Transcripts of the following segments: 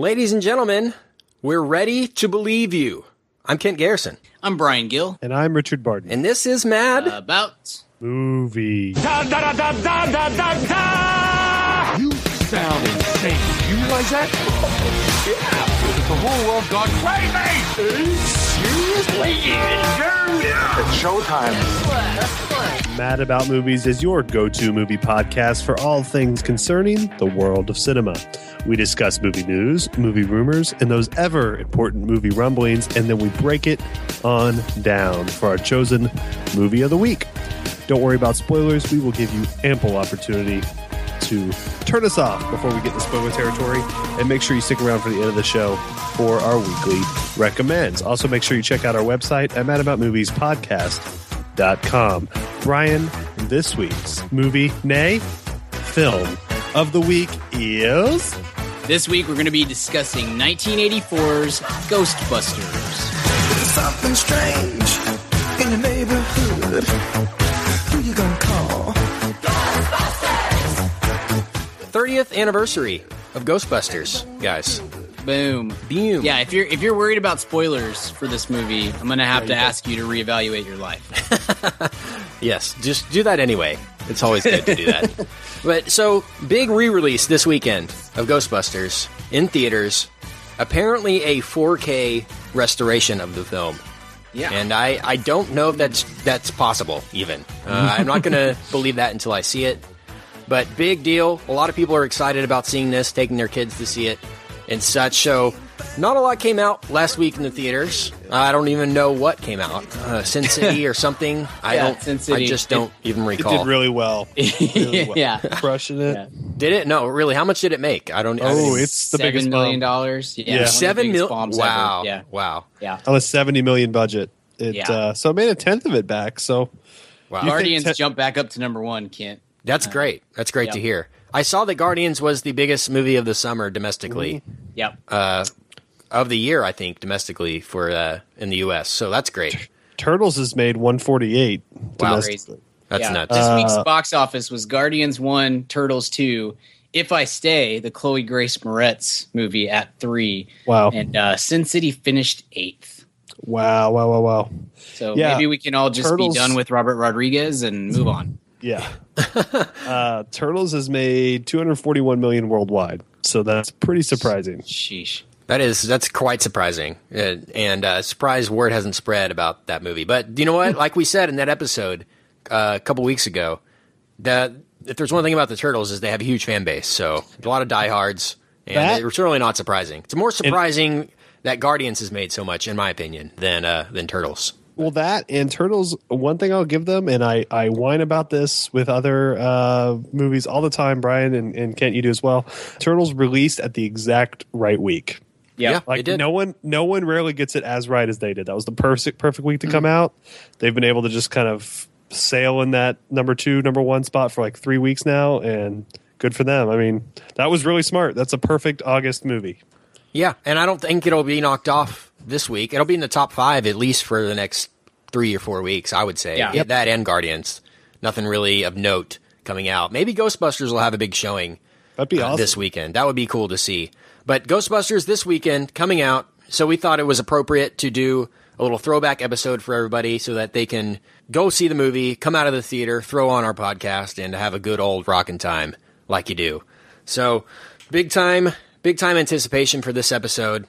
Ladies and gentlemen, we're ready to believe you. I'm Kent Garrison, I'm Brian Gill. And I'm Richard Barton. and this is Mad. About Movie. You sound insane. You realize that? yeah. The whole world gone crazy. Showtime. Mad About Movies is your go to movie podcast for all things concerning the world of cinema. We discuss movie news, movie rumors, and those ever important movie rumblings, and then we break it on down for our chosen movie of the week. Don't worry about spoilers, we will give you ample opportunity to turn us off before we get to spoiler territory. And make sure you stick around for the end of the show for our weekly recommends. Also, make sure you check out our website at madaboutmoviespodcast.com. Brian, this week's movie, nay, film of the week is. this week, we're going to be discussing 1984's Ghostbusters. Something strange in the neighborhood. Who you gonna call? 30th anniversary of Ghostbusters, guys. Boom. Boom. Yeah, if you're if you're worried about spoilers for this movie, I'm going to have to ask you to reevaluate your life. Yes, just do that anyway. It's always good to do that. but so, big re release this weekend of Ghostbusters in theaters. Apparently, a 4K restoration of the film. Yeah. And I, I don't know if that's that's possible even. Uh, I'm not going to believe that until I see it. But big deal. A lot of people are excited about seeing this, taking their kids to see it and such. So not a lot came out last week in the theaters. I don't even know what came out. Uh, Sin City or something. I Yeah, don't. Sin City. I just don't even recall. It did really well. Really well. yeah. Crushing it. Yeah. Did it? No, really. How much did it make? I don't. I Oh, didn't- it's the Seven biggest million bomb. dollars. Yeah. Yeah. one of the seven biggest mil. bombs ever. Wow. Yeah. Wow. Yeah. On a 70 million budget. It, Yeah. uh, so it made a tenth of it back. So Wow. Guardians te- jump back up to number one, Kent. That's great. That's great yeah. to hear. I saw that Guardians was the biggest movie of the summer domestically. Yep. Uh, of the year, I think, domestically for uh, in the U.S. So that's great. Turtles has made 148. Wow. domestically. That's Yeah. nuts. This week's Uh, box office was Guardians 1, Turtles 2, If I Stay, the Chloe Grace Moretz movie at 3. Wow. And uh, Sin City finished 8th. Wow, wow, wow, wow. So Yeah. maybe we can all just Turtles- be done with Robert Rodriguez and move on. Yeah. uh, Turtles has made 241 million worldwide. So that's pretty surprising. Sheesh. That is that's quite surprising, uh, and uh, surprised word hasn't spread about that movie. But you know what? Like we said in that episode uh, a couple weeks ago, that if there's one thing about the Turtles is they have a huge fan base. So a lot of diehards, and That- it's really not surprising. It's more surprising that Guardians has made so much, in my opinion, than uh, than Turtles. Well, that and Turtles, one thing I'll give them, and I, I whine about this with other uh, movies all the time, Brian and, and Kent, you do as well. Turtles released at the exact right week. Yeah. Yeah. Like They did. no one, no one rarely gets it as right as they did. That was the perfect, perfect week to come out. They've been able to just kind of sail in that number two, number one spot for like three weeks now, and good for them. I mean, that was really smart. That's a perfect August movie. Yeah, and I don't think it'll be knocked off this week. It'll be in the top five at least for the next three or four weeks. I would say. Yeah. Yep. that and Guardians. Nothing really of note coming out. Maybe Ghostbusters will have a big showing. That'd be uh, awesome. this weekend. That would be cool to see. But Ghostbusters this weekend coming out, so we thought it was appropriate to do a little throwback episode for everybody so that they can go see the movie, come out of the theater, throw on our podcast, and have a good old rockin' time like you do. So, big time, big time anticipation for this episode.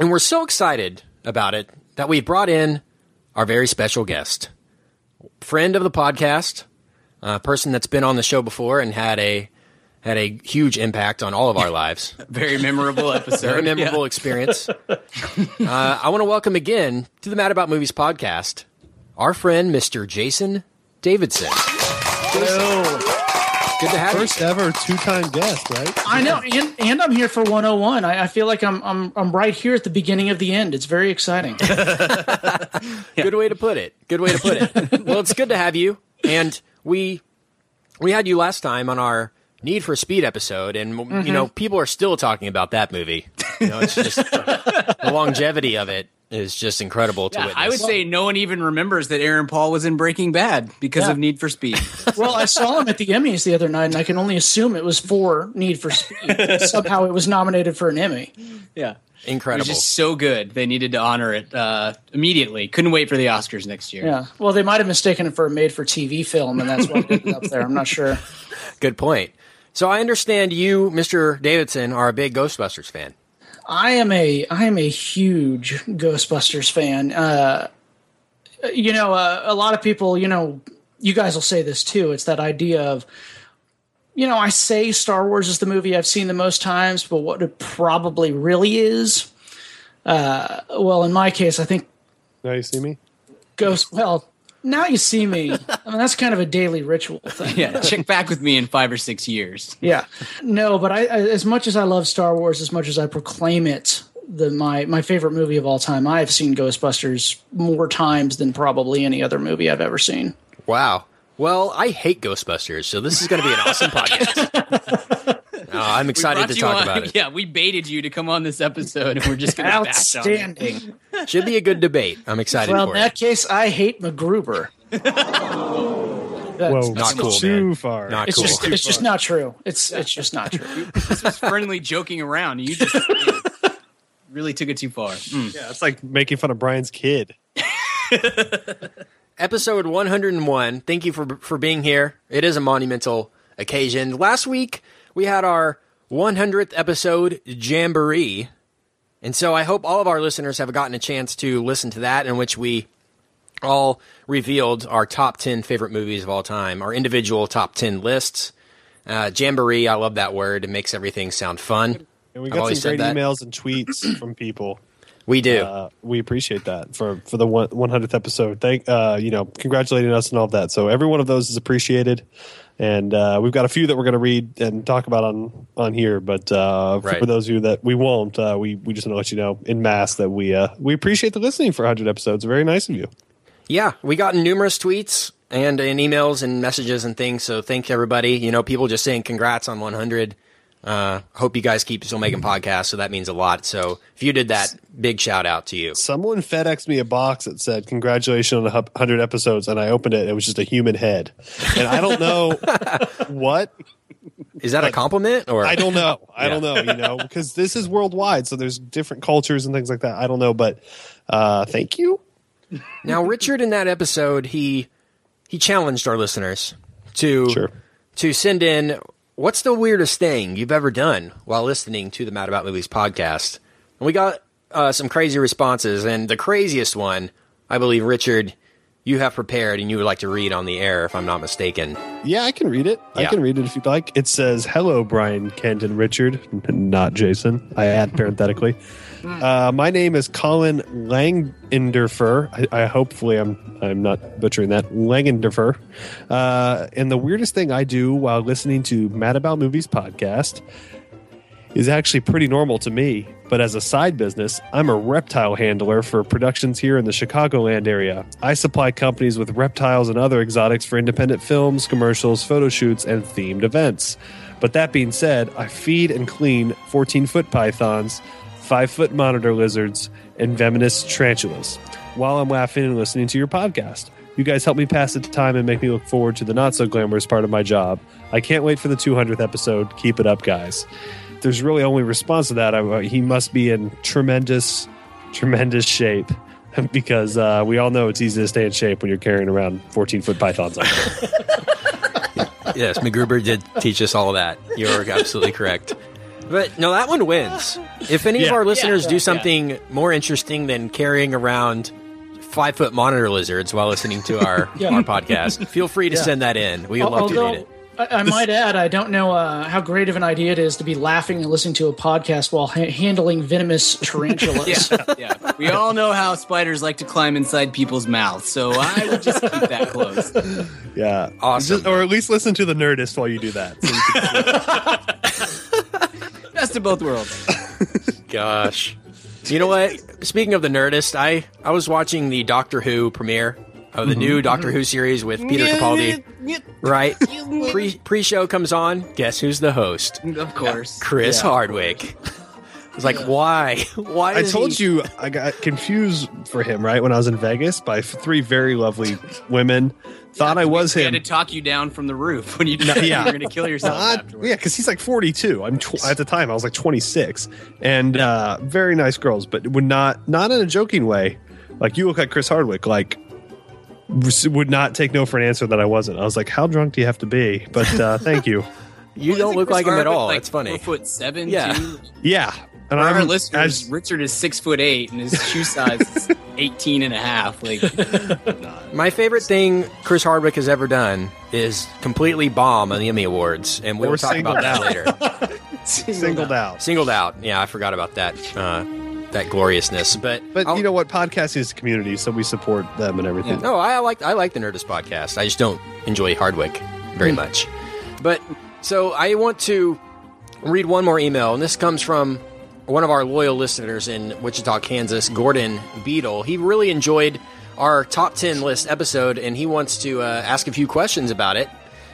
And we're so excited about it that we've brought in our very special guest, friend of the podcast, a person that's been on the show before and had a had a huge impact on all of our lives. Very memorable episode. Very memorable experience. Uh, I want to welcome again to the Mad About Movies podcast our friend Mr. Jason Davidson. Good to have First ever two-time guest, right? I know, and, and I'm here for 101. I, I feel like I'm I'm I'm right here at the beginning of the end. It's very exciting. you. Good way to put it. Good way to put it. well, it's good to have you. And we we had you last time on our Need for Speed episode, and you know mm-hmm. people are still talking about that movie. You know, it's just the longevity of it is just incredible to Yeah, witness. I would say no one even remembers that Aaron Paul was in Breaking Bad because Yeah. of Need for Speed. well, I saw him at the Emmys the other night, and I can only assume it was for Need for Speed. Somehow, it was nominated for an Emmy. Yeah. It Incredible. was just so good. They needed to honor it uh, immediately. Couldn't wait for the Oscars next year. Yeah. Well, they might have mistaken it for a made-for-TV film, and that's why it's up there. I'm not sure. Good point. So I understand you, Mr. Davidson, are a big Ghostbusters fan. I am a I am a huge Ghostbusters fan. Uh, you know, uh, a lot of people, you know, you guys will say this too. It's that idea of, you know, I say Star Wars is the movie I've seen the most times, but what it probably really is, uh, well, in my case, I think Now you see me? Ghost. Well, now you see me. I mean, that's kind of a daily ritual thing. Yeah, check back with me in five or six years. Yeah, no, but I, I as much as I love Star Wars, as much as I proclaim it the my my favorite movie of all time, I have seen Ghostbusters more times than probably any other movie I've ever seen. Wow. Well, I hate Ghostbusters, so this is going to be an awesome podcast. Uh, I'm excited to talk on- about it. Yeah, we baited you to come on this episode, and we're just going to bash on it. Outstanding. Should be a good debate. I'm excited well, for in that it. case, I hate MacGruber. That's- Whoa, Not cool, too man. far. Not It's cool. just it's just not true. It's it's just not true. This was friendly joking around. You just really took it too far. Mm. yeah, it's like making fun of Brian's kid. episode 101. Thank you for for being here. It is a monumental occasion. Last week we had our 100th episode jamboree, and so I hope all of our listeners have gotten a chance to listen to that, in which we all revealed our top 10 favorite movies of all time, our individual top 10 lists. Uh, jamboree, I love that word. It makes everything sound fun. And we got some great emails and tweets from people. We do. Uh, we appreciate that for for the 100th episode. Thank uh, you know, congratulating us and all of that. So every one of those is appreciated, and uh, we've got a few that we're going to read and talk about on on here. But uh, Right. for those of you that we won't, uh, we we just want to let you know in mass that we uh, we appreciate the listening for 100 episodes. Very nice of you. Yeah, we got numerous tweets and in emails and messages and things. So thank everybody. You know, people just saying congrats on 100. Uh, hope you guys keep still making podcasts. So that means a lot. So if you did that, big shout out to you. Someone FedExed me a box that said "Congratulations on 100 episodes," and I opened it. and It was just a human head, and I don't know what Is that a compliment or I don't know. I Yeah. don't know, you know, because this is worldwide, so there's different cultures and things like that. I don't know, but uh thank you. Now, Richard in that episode, he he challenged our listeners to Sure. to send in what's the weirdest thing you've ever done while listening to the Mad About Movies podcast, and we got uh, some crazy responses. And the craziest one, I believe, Richard, you have prepared and you would like to read on the air, if I'm not mistaken. Yeah, I can read it. I can read it if you'd like. It says, "Hello, Brian, Kent, and Richard." Not Jason. I add parenthetically. Uh, my name is Colin Langenderfer. I, I hopefully I'm I'm not butchering that. Langenderfer. Uh, and the weirdest thing I do while listening to Mad About Movies podcast is actually pretty normal to me. But as a side business, I'm a reptile handler for productions here in the Chicagoland area. I supply companies with reptiles and other exotics for independent films, commercials, photo shoots, and themed events. But that being said, I feed and clean 14 foot pythons, 5 foot monitor lizards, and venomous tarantulas while I'm laughing and listening to your podcast. You guys help me pass the time and make me look forward to the not so glamorous part of my job. I can't wait for the 200th episode. Keep it up, guys there's really only response to that. I, he must be in tremendous, tremendous shape because uh, we all know it's easy to stay in shape when you're carrying around 14 foot pythons. Yes, MacGruber did teach us all that. You're absolutely correct. But no, that one wins. If any of our listeners Yeah, do yeah. something more interesting than carrying around five foot monitor lizards while listening to our, Yeah. our podcast, feel free to send that in. We would love to read it. I, I might add, I don't know uh, how great of an idea it is to be laughing and listening to a podcast while ha- handling venomous tarantulas. Yeah, yeah. We all know how spiders like to climb inside people's mouths, so I would just keep that close. yeah. Awesome. Just- or at least listen to the Nerdist while you do that. So you can- Best of both worlds. Gosh. You know what? Speaking of the Nerdist, I, I was watching the Doctor Who premiere of the mm-hmm. new Doctor Who series with Peter Capaldi. Right? Pre pre show comes on. Guess who's the host? Of course. Chris Yeah. Hardwick. It's like why? Why? I told he- you I got confused for him, right? When I was in Vegas by three very lovely women. Thought I was We him. had to talk you down from the roof when you No, you were going to kill yourself Not- afterwards. yeah, because he's like 42. I'm tw- at the time I was like 26, and uh, very nice girls, but would not not in a joking way. Like you look like Chris Hardwick, like would not take no for an answer that I wasn't. I was like, how drunk do you have to be? But uh, thank you. you Well, don't isn't look Chris like him at Hardwick, all. like, It's funny. Four foot seven. Yeah. too? Yeah, and For our I'm listeners, as- Richard is six foot eight and his shoe size is 18 and a half. Like, My favorite thing Chris Hardwick has ever done is completely bomb on the Emmy Awards, and we Or will talk about that singled later. singled out. Singled out. Yeah, I forgot about that. Uh, that gloriousness, but But I'll- you know what? Podcast is a community, so we support them and everything. No, I like I like the Nerdist podcast. I just don't enjoy Hardwick very much. But so I want to read one more email, and this comes from one of our loyal listeners in Wichita, Kansas, Gordon Beadle. He really enjoyed our top ten list episode, and he wants to uh, ask a few questions about it.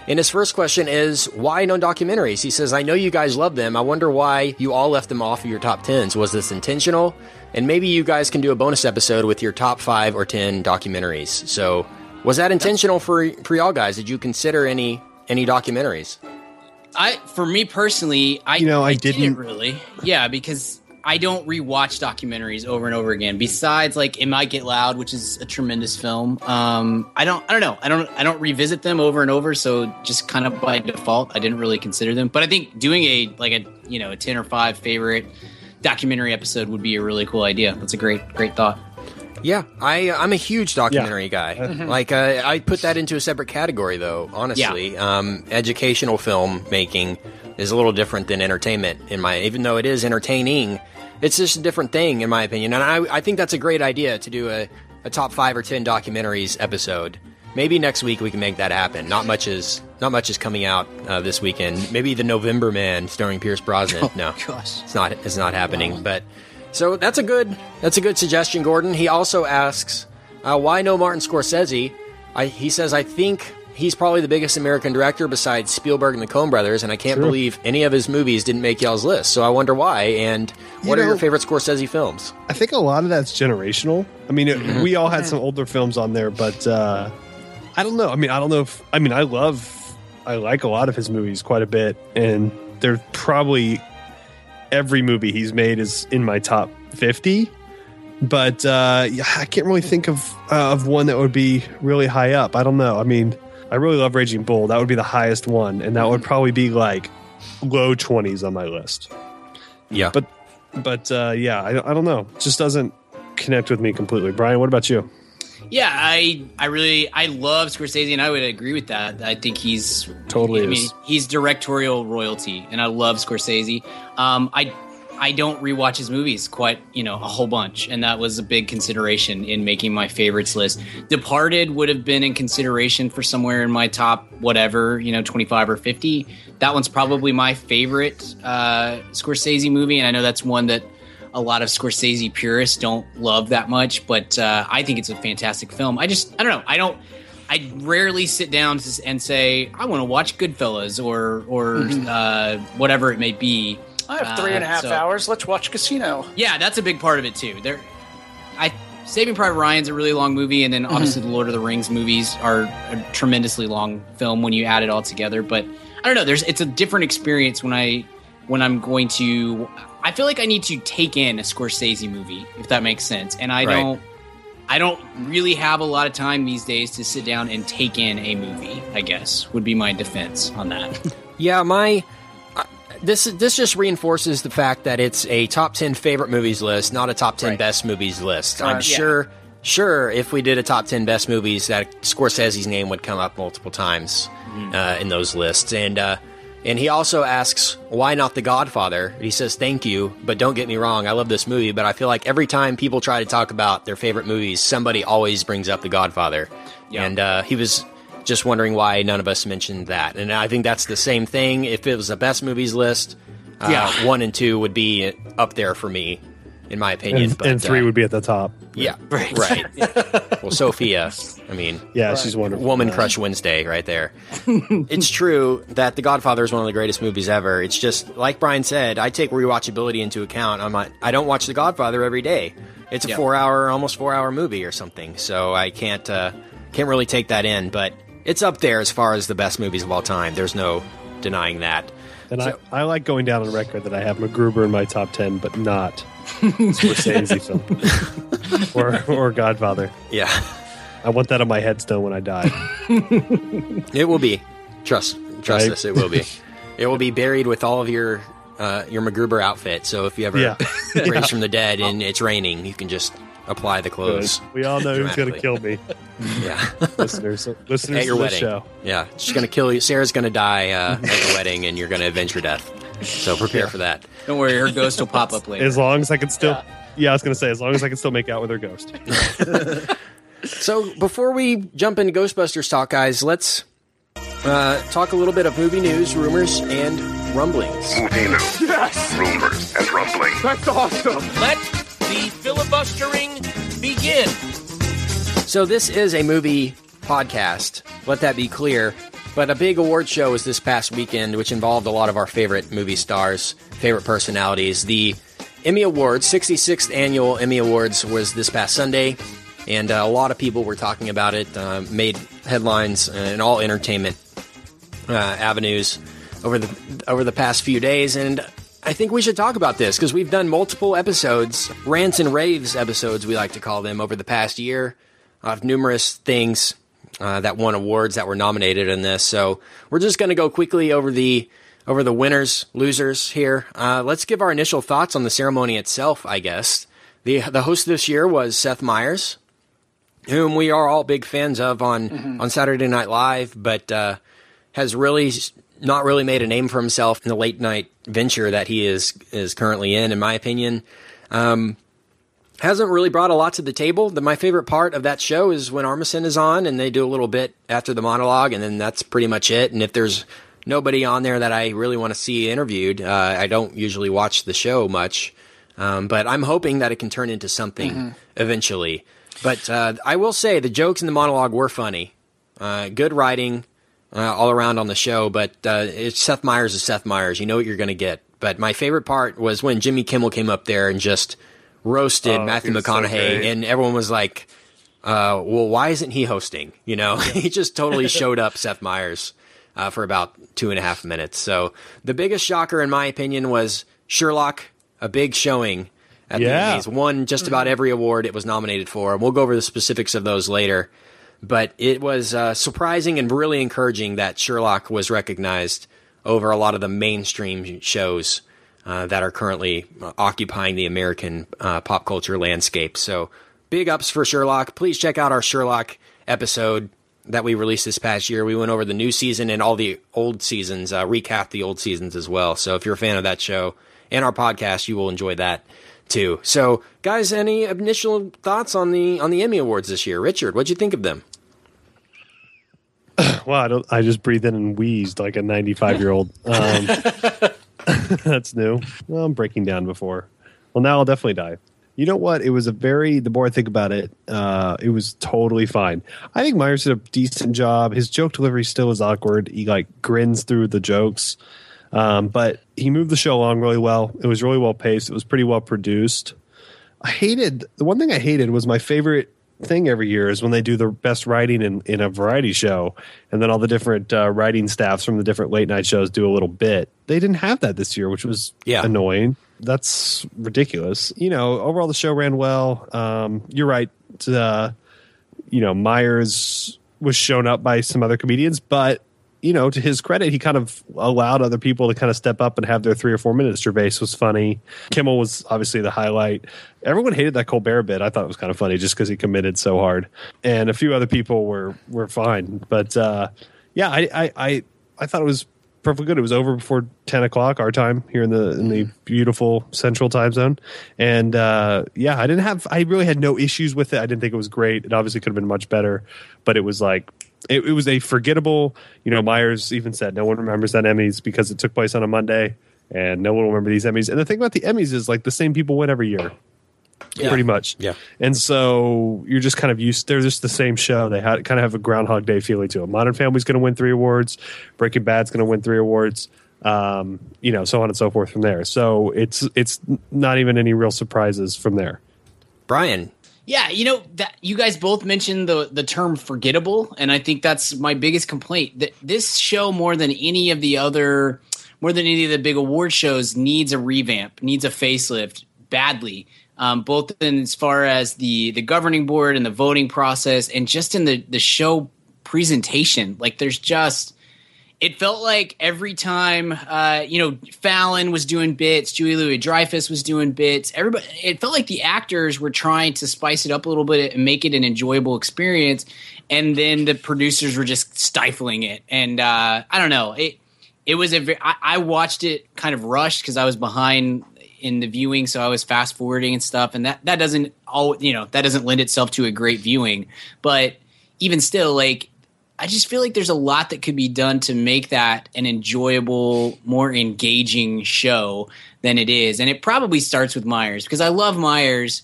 And his first question is, why no documentaries? He says, I know you guys love them. I wonder why you all left them off of your top tens. Was this intentional? And maybe you guys can do a bonus episode with your top five or ten documentaries. So, was that intentional for for y'all guys? Did you consider any any documentaries? I, for me personally, I, You know, I didn't, didn't- really. Yeah, because I don't rewatch documentaries over and over again. Besides, like, It Might Get Loud, which is a tremendous film. Um, I don't, I don't know. I don't, I don't revisit them over and over. So just kind of by default, I didn't really consider them. But I think doing a like a you know a ten or five favorite documentary episode would be a really cool idea. That's a great, great thought. Yeah, I I'm a huge documentary guy. Like uh, I put that into a separate category though. Honestly, um, educational film making is a little different than entertainment in my. Even though it is entertaining, it's just a different thing in my opinion. And I I think that's a great idea to do a, a top five or ten documentaries episode. Maybe next week we can make that happen. Not much is not much is coming out uh, this weekend. Maybe the November Man starring Pierce Brosnan. no, gosh. it's not it's not happening. But so that's a good that's a good suggestion, Gordon. He also asks, uh, why no Martin Scorsese? I, he says, I think he's probably the biggest American director besides Spielberg and the Coen Brothers, and I can't believe any of his movies didn't make y'all's list. So I wonder why. And what You are your know- favorite Scorsese films? I think a lot of that's generational. I mean, it, Mm-hmm. we all had some older films on there, but uh, I don't know. I mean, I don't know if I mean I love, I like a lot of his movies quite a bit, and they're probably every movie he's made is in my top fifty. But uh, I can't really think of uh, of one that would be really high up. I don't know. I mean, I really love Raging Bull. That would be the highest one, and that would probably be like low twenties on my list. Yeah, But but uh, yeah, I, I don't know. It just doesn't connect with me completely. Brian, what about you? Yeah, I I really I love Scorsese, and I would agree with that. I think he's Totally I mean, is. he's directorial royalty, and I love Scorsese. Um, I I don't rewatch his movies quite you know a whole bunch, and that was a big consideration in making my favorites list. Departed would have been in consideration for somewhere in my top whatever you know twenty five or fifty. That one's probably my favorite uh, Scorsese movie, and I know that's one that a lot of Scorsese purists don't love that much, but uh, I think it's a fantastic film. I just, I don't know, I don't, I rarely sit down to- and say I want to watch Goodfellas or or uh, whatever it may be. I have three and a Uh, half so- hours. Let's watch Casino. Yeah, that's a big part of it too. There, I Saving Private Ryan's a really long movie, and then obviously the Lord of the Rings movies are a tremendously long film when you add it all together. But I don't know. There's it's a different experience when I when I'm going to. I feel like I need to take in a Scorsese movie, if that makes sense, and I Right. don't. I don't really have a lot of time these days to sit down and take in a movie. I guess would be my defense on that. Yeah, my uh, this this just reinforces the fact that it's a top 10 favorite movies list, not a top 10 Right. best movies list. I'm Uh, yeah. sure sure if we did a top 10 best movies that Scorsese's name would come up multiple times uh, in those lists. And uh and he also asks, why not The Godfather? He says, thank you, but don't get me wrong, I love this movie, but I feel like every time people try to talk about their favorite movies, somebody always brings up The Godfather. Yeah. And uh, he was just wondering why none of us mentioned that. And I think that's the same thing. If it was a best movies list, uh, Yeah. one and two would be up there for me. In my opinion. and, but, and three uh, would be at the top. yeah, right. well, Sofia, I mean, Yeah, she's wonderful. Woman Crush Wednesday, right there. it's true that The Godfather is one of the greatest movies ever. It's just like Brian said. I take rewatchability into account. I'm not. I don't watch The Godfather every day. It's a Yeah. four-hour, almost four-hour movie or something, so I can't uh, can't really take that in. But it's up there as far as the best movies of all time. There's no denying that. And So- I, I like going down on record that I have MacGruber in my top ten, but not Scorsese film or or Godfather. Yeah, I want that on my headstone when I die. it will be. Trust trust Right. us, it will be. It will be buried with all of your uh, your MacGruber outfit. So if you ever Yeah. raise from the dead and it's raining, you can just apply the clothes. we all know who's going to kill me, Yeah, listeners. Listeners at your to wedding. show. Yeah, she's gonna kill you. Sarah's gonna die uh, at your wedding, and you're gonna avenge her death. So prepare for that. Don't worry, her ghost will pop up later. As long as I can still, yeah. I was going to say, as long as I can still make out with her ghost. So before we jump into Ghostbusters talk, guys, let's uh, talk a little bit of movie news, rumors, and rumblings. Movie news, Yes! rumors, and rumblings. That's awesome! Let the filibustering begin. So this is a movie podcast. Let that be clear. But a big award show was this past weekend, which involved a lot of our favorite movie stars, favorite personalities. The Emmy Awards, 66th annual Emmy Awards, was this past Sunday, and uh, a lot of people were talking about it. Uh, made headlines in all entertainment uh, avenues over the over the past few days, and I think we should talk about this because we've done multiple episodes, rants and raves episodes, we like to call them, over the past year of numerous things uh, that won awards that were nominated in this. So we're just going to go quickly over the over the winners, losers here. Uh, let's give our initial thoughts on the ceremony itself. I guess the the host this year was Seth Meyers, whom we are all big fans of on on Saturday Night Live, but uh, has really not really made a name for himself in the late night venture that he is is currently in, in my opinion. Um, hasn't really brought a lot to the table. The, my favorite part of that show is when Armisen is on and they do a little bit after the monologue, and then that's pretty much it. And if there's nobody on there that I really want to see interviewed, uh, I don't usually watch the show much. Um, but I'm hoping that it can turn into something eventually. But uh, I will say the jokes in the monologue were funny. Uh, good writing uh, all around on the show, but uh, it's Seth Meyers is Seth Meyers. You know what you're going to get. But my favorite part was when Jimmy Kimmel came up there and just roasted Oh, Matthew he was so McConaughey, and everyone was like, uh, "Well, why isn't he hosting?" You know, he just totally showed up Seth Meyers uh, for about two and a half minutes. So the biggest shocker, in my opinion, was Sherlock. A big showing at Yeah. the Emmys. Won just about every award it was nominated for. We'll go over the specifics of those later. But it was uh, surprising and really encouraging that Sherlock was recognized over a lot of the mainstream shows uh, that are currently occupying the American uh, pop culture landscape. So big ups for Sherlock. Please check out our Sherlock episode that we released this past year. We went over the new season and all the old seasons, uh, recap the old seasons as well. So if you're a fan of that show and our podcast, you will enjoy that too. So, guys, any initial thoughts on the on the Emmy Awards this year? Richard, what'd you think of them? well, I, don't, I just breathed in and wheezed like a 95 year old. Um, that's new. Well, I'm breaking down before. Well, now I'll definitely die. You know what? It was a very. The more I think about it, uh, it was totally fine. I think Myers did a decent job. His joke delivery still is awkward. He like grins through the jokes, um, but he moved the show along really well. It was really well paced. It was pretty well produced. I hated the one thing I hated was my favorite thing every year is when they do the best writing in, in a variety show, and then all the different uh, writing staffs from the different late night shows do a little bit. They didn't have that this year, which was Yeah. annoying. That's ridiculous. You know, overall the show ran well. Um, you're right. Uh, you know, Myers was shown up by some other comedians, but you know, to his credit, he kind of allowed other people to kind of step up and have their three or four minutes. Gervais was funny. Kimmel was obviously the highlight. Everyone hated that Colbert bit. I thought it was kind of funny just because he committed so hard, and a few other people were were fine. But uh, yeah, I, I I I thought it was perfectly good. It was over before ten o'clock our time here in the in the beautiful Central Time Zone, and uh, yeah, I didn't have. I really had no issues with it. I didn't think it was great. It obviously could have been much better, but it was like it, it was a forgettable. You know, Myers even said no one remembers that Emmys because it took place on a Monday, and no one will remember these Emmys. And the thing about the Emmys is like the same people win every year. pretty much. Yeah. And so you're just kind of used. They're just the same show. They had, kind of have a Groundhog Day feeling to it. Modern Family's going to win three awards. Breaking Bad's going to win three awards. Um, you know, so on and so forth from there. So it's it's not even any real surprises from there. Brian, Yeah, you know that you guys both mentioned the the term forgettable, and I think that's my biggest complaint. That this show, more than any of the other, more than any of the big award shows, needs a revamp, needs a facelift badly. Um, both in as far as the the governing board and the voting process, and just in the the show presentation. Like, there's just it felt like every time uh, you know Fallon was doing bits, Julie Louis Dreyfus was doing bits. Everybody, it felt like the actors were trying to spice it up a little bit and make it an enjoyable experience, and then the producers were just stifling it. And uh, I don't know, it it was a. ve- I, I watched it kind of rushed because I was behind in the viewing, so I was fast forwarding and stuff, and that that doesn't all you know that doesn't lend itself to a great viewing, but even still, like I just feel like there's a lot that could be done to make that an enjoyable, more engaging show than it is. And it probably starts with Myers because I love Myers,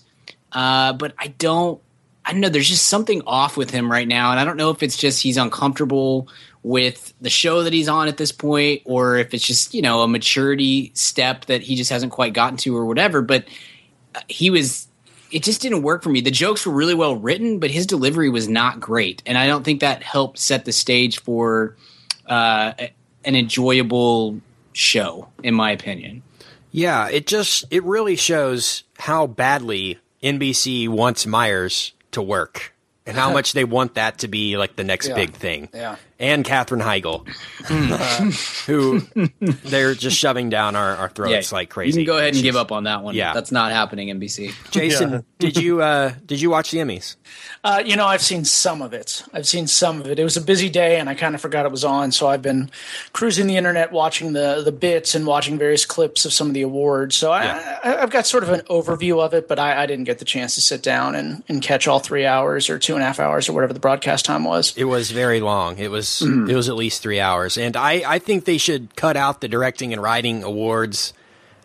uh, but I don't. I don't know. There's just something off with him right now, and I don't know if it's just he's uncomfortable with the show that he's on at this point, or if it's just you know a maturity step that he just hasn't quite gotten to, or whatever. But uh, he was it just didn't work for me. The jokes were really well written, but his delivery was not great, and I don't think that helped set the stage for uh, an enjoyable show, in my opinion. Yeah, it just it really shows how badly NBC wants Myers to work and how much they want that to be like the next Yeah. big thing. Yeah. And Katherine Heigl, uh, who they're just shoving down our, our throats like crazy. You can go ahead and give up on that one. Yeah. that's not happening. NBC. Jason, Yeah. did you uh, did you watch the Emmys? Uh, you know, I've seen some of it. I've seen some of it. It was a busy day, and I kind of forgot it was on. So I've been cruising the internet, watching the the bits and watching various clips of some of the awards. So I, I, I've got sort of an overview of it, but I, I didn't get the chance to sit down and, and catch all three hours or two and a half hours or whatever the broadcast time was. It was very long. It was Mm-hmm. it was at least three hours, and I, I think they should cut out the directing and writing awards.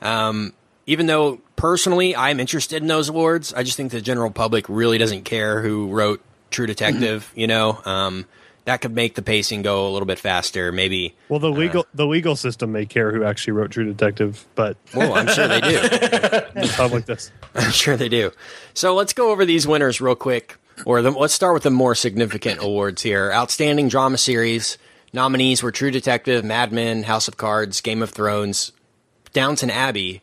Um, even though personally I'm interested in those awards, I just think the general public really doesn't care who wrote True Detective. Mm-hmm. You know, um, that could make the pacing go a little bit faster. Maybe. Well, the legal the legal system may care who actually wrote True Detective, but Well, I'm sure they do. the public does. I'm sure they do. So let's go over these winners real quick. Or the, let's start with the more significant awards here. Outstanding drama series nominees were True Detective, Mad Men, House of Cards, Game of Thrones, Downton Abbey.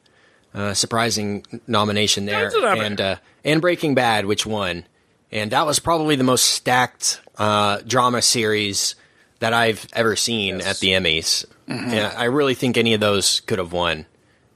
Uh, surprising nomination there, and uh, and Breaking Bad, which won. And that was probably the most stacked uh, drama series that I've ever seen at the Emmys. Yeah, I really think any of those could have won.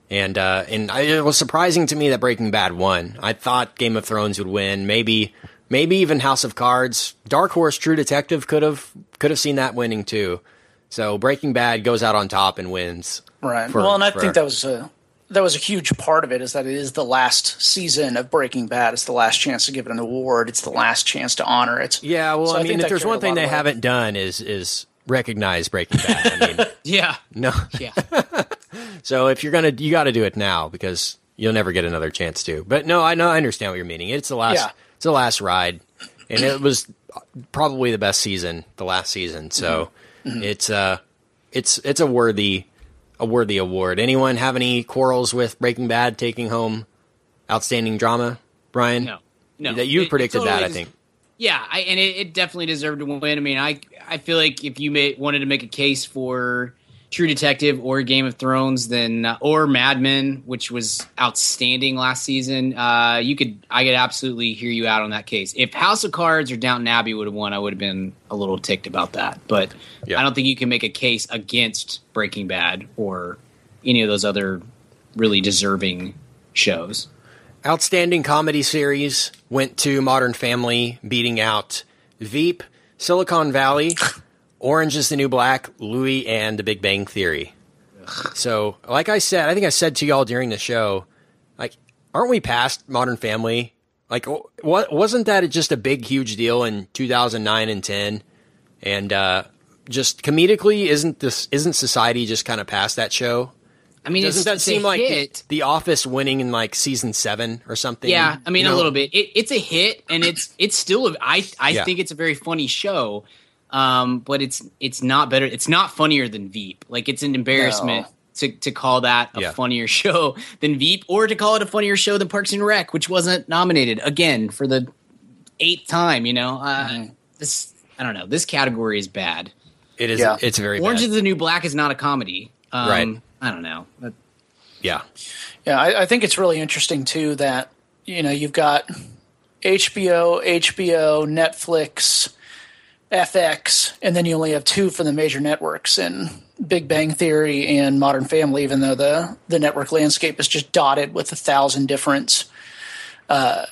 And uh, and I, it was surprising to me that Breaking Bad won. I thought Game of Thrones would win. Maybe maybe even House of Cards. Dark Horse True Detective could have could have seen that winning too. So Breaking Bad goes out on top and wins. Right. For- well, and I for- think that was a that was a huge part of it is that it is the last season of Breaking Bad. It's the last chance to give it an award. It's the last chance to honor it. Yeah, well, So I I mean, think if there's one thing they haven't done is is recognize Breaking Bad. I mean, Yeah, no. yeah. So if you're gonna, you got to do it now because you'll never get another chance to. But no, I know, I understand what you're meaning. It's the last, Yeah. It's the last ride, and it was probably the best season, the last season. So Mm-hmm. it's uh, it's it's a worthy, a worthy award. Anyone have any quarrels with Breaking Bad taking home outstanding drama, Brian? No, no. that you It- it predicted totally that. I think. Yeah, I, and it, it definitely deserved to win. I mean, I I feel like if you made, wanted to make a case for True Detective or Game of Thrones, then uh, or Mad Men, which was outstanding last season, uh, you could I could absolutely hear you out on that case. If House of Cards or Downton Abbey would have won, I would have been a little ticked about that. But Yeah. I don't think you can make a case against Breaking Bad or any of those other really deserving shows. Outstanding comedy series went to Modern Family, beating out Veep, Silicon Valley, Orange is the New Black, Louie, and The Big Bang Theory. So, like I said, I think I said to y'all during the show, like, aren't we past Modern Family? Like, what wasn't that just a big, huge deal in 2009 and 10? And uh, just comedically, isn't this isn't society just kind of past that show? I mean, Doesn't that seem like hit. The Office winning in like season seven or something? Yeah, I mean You a little bit. It, it's a hit, and it's it's still. A, I I Yeah. think it's a very funny show, um, but it's it's not better. It's not funnier than Veep. Like it's an embarrassment No. to to call that a Yeah. funnier show than Veep, or to call it a funnier show than Parks and Rec, which wasn't nominated again for the eighth time. You know, uh, this I don't know. This category is bad. It is. Yeah. It's very Orange bad. is the New Black is not a comedy. Um, Right. I don't know. But yeah. Yeah, I, I think it's really interesting too that you know you've got HBO, HBO, Netflix, FX, and then you only have two for the major networks in Big Bang Theory and Modern Family. Even though the the network landscape is just dotted with a thousand different uh,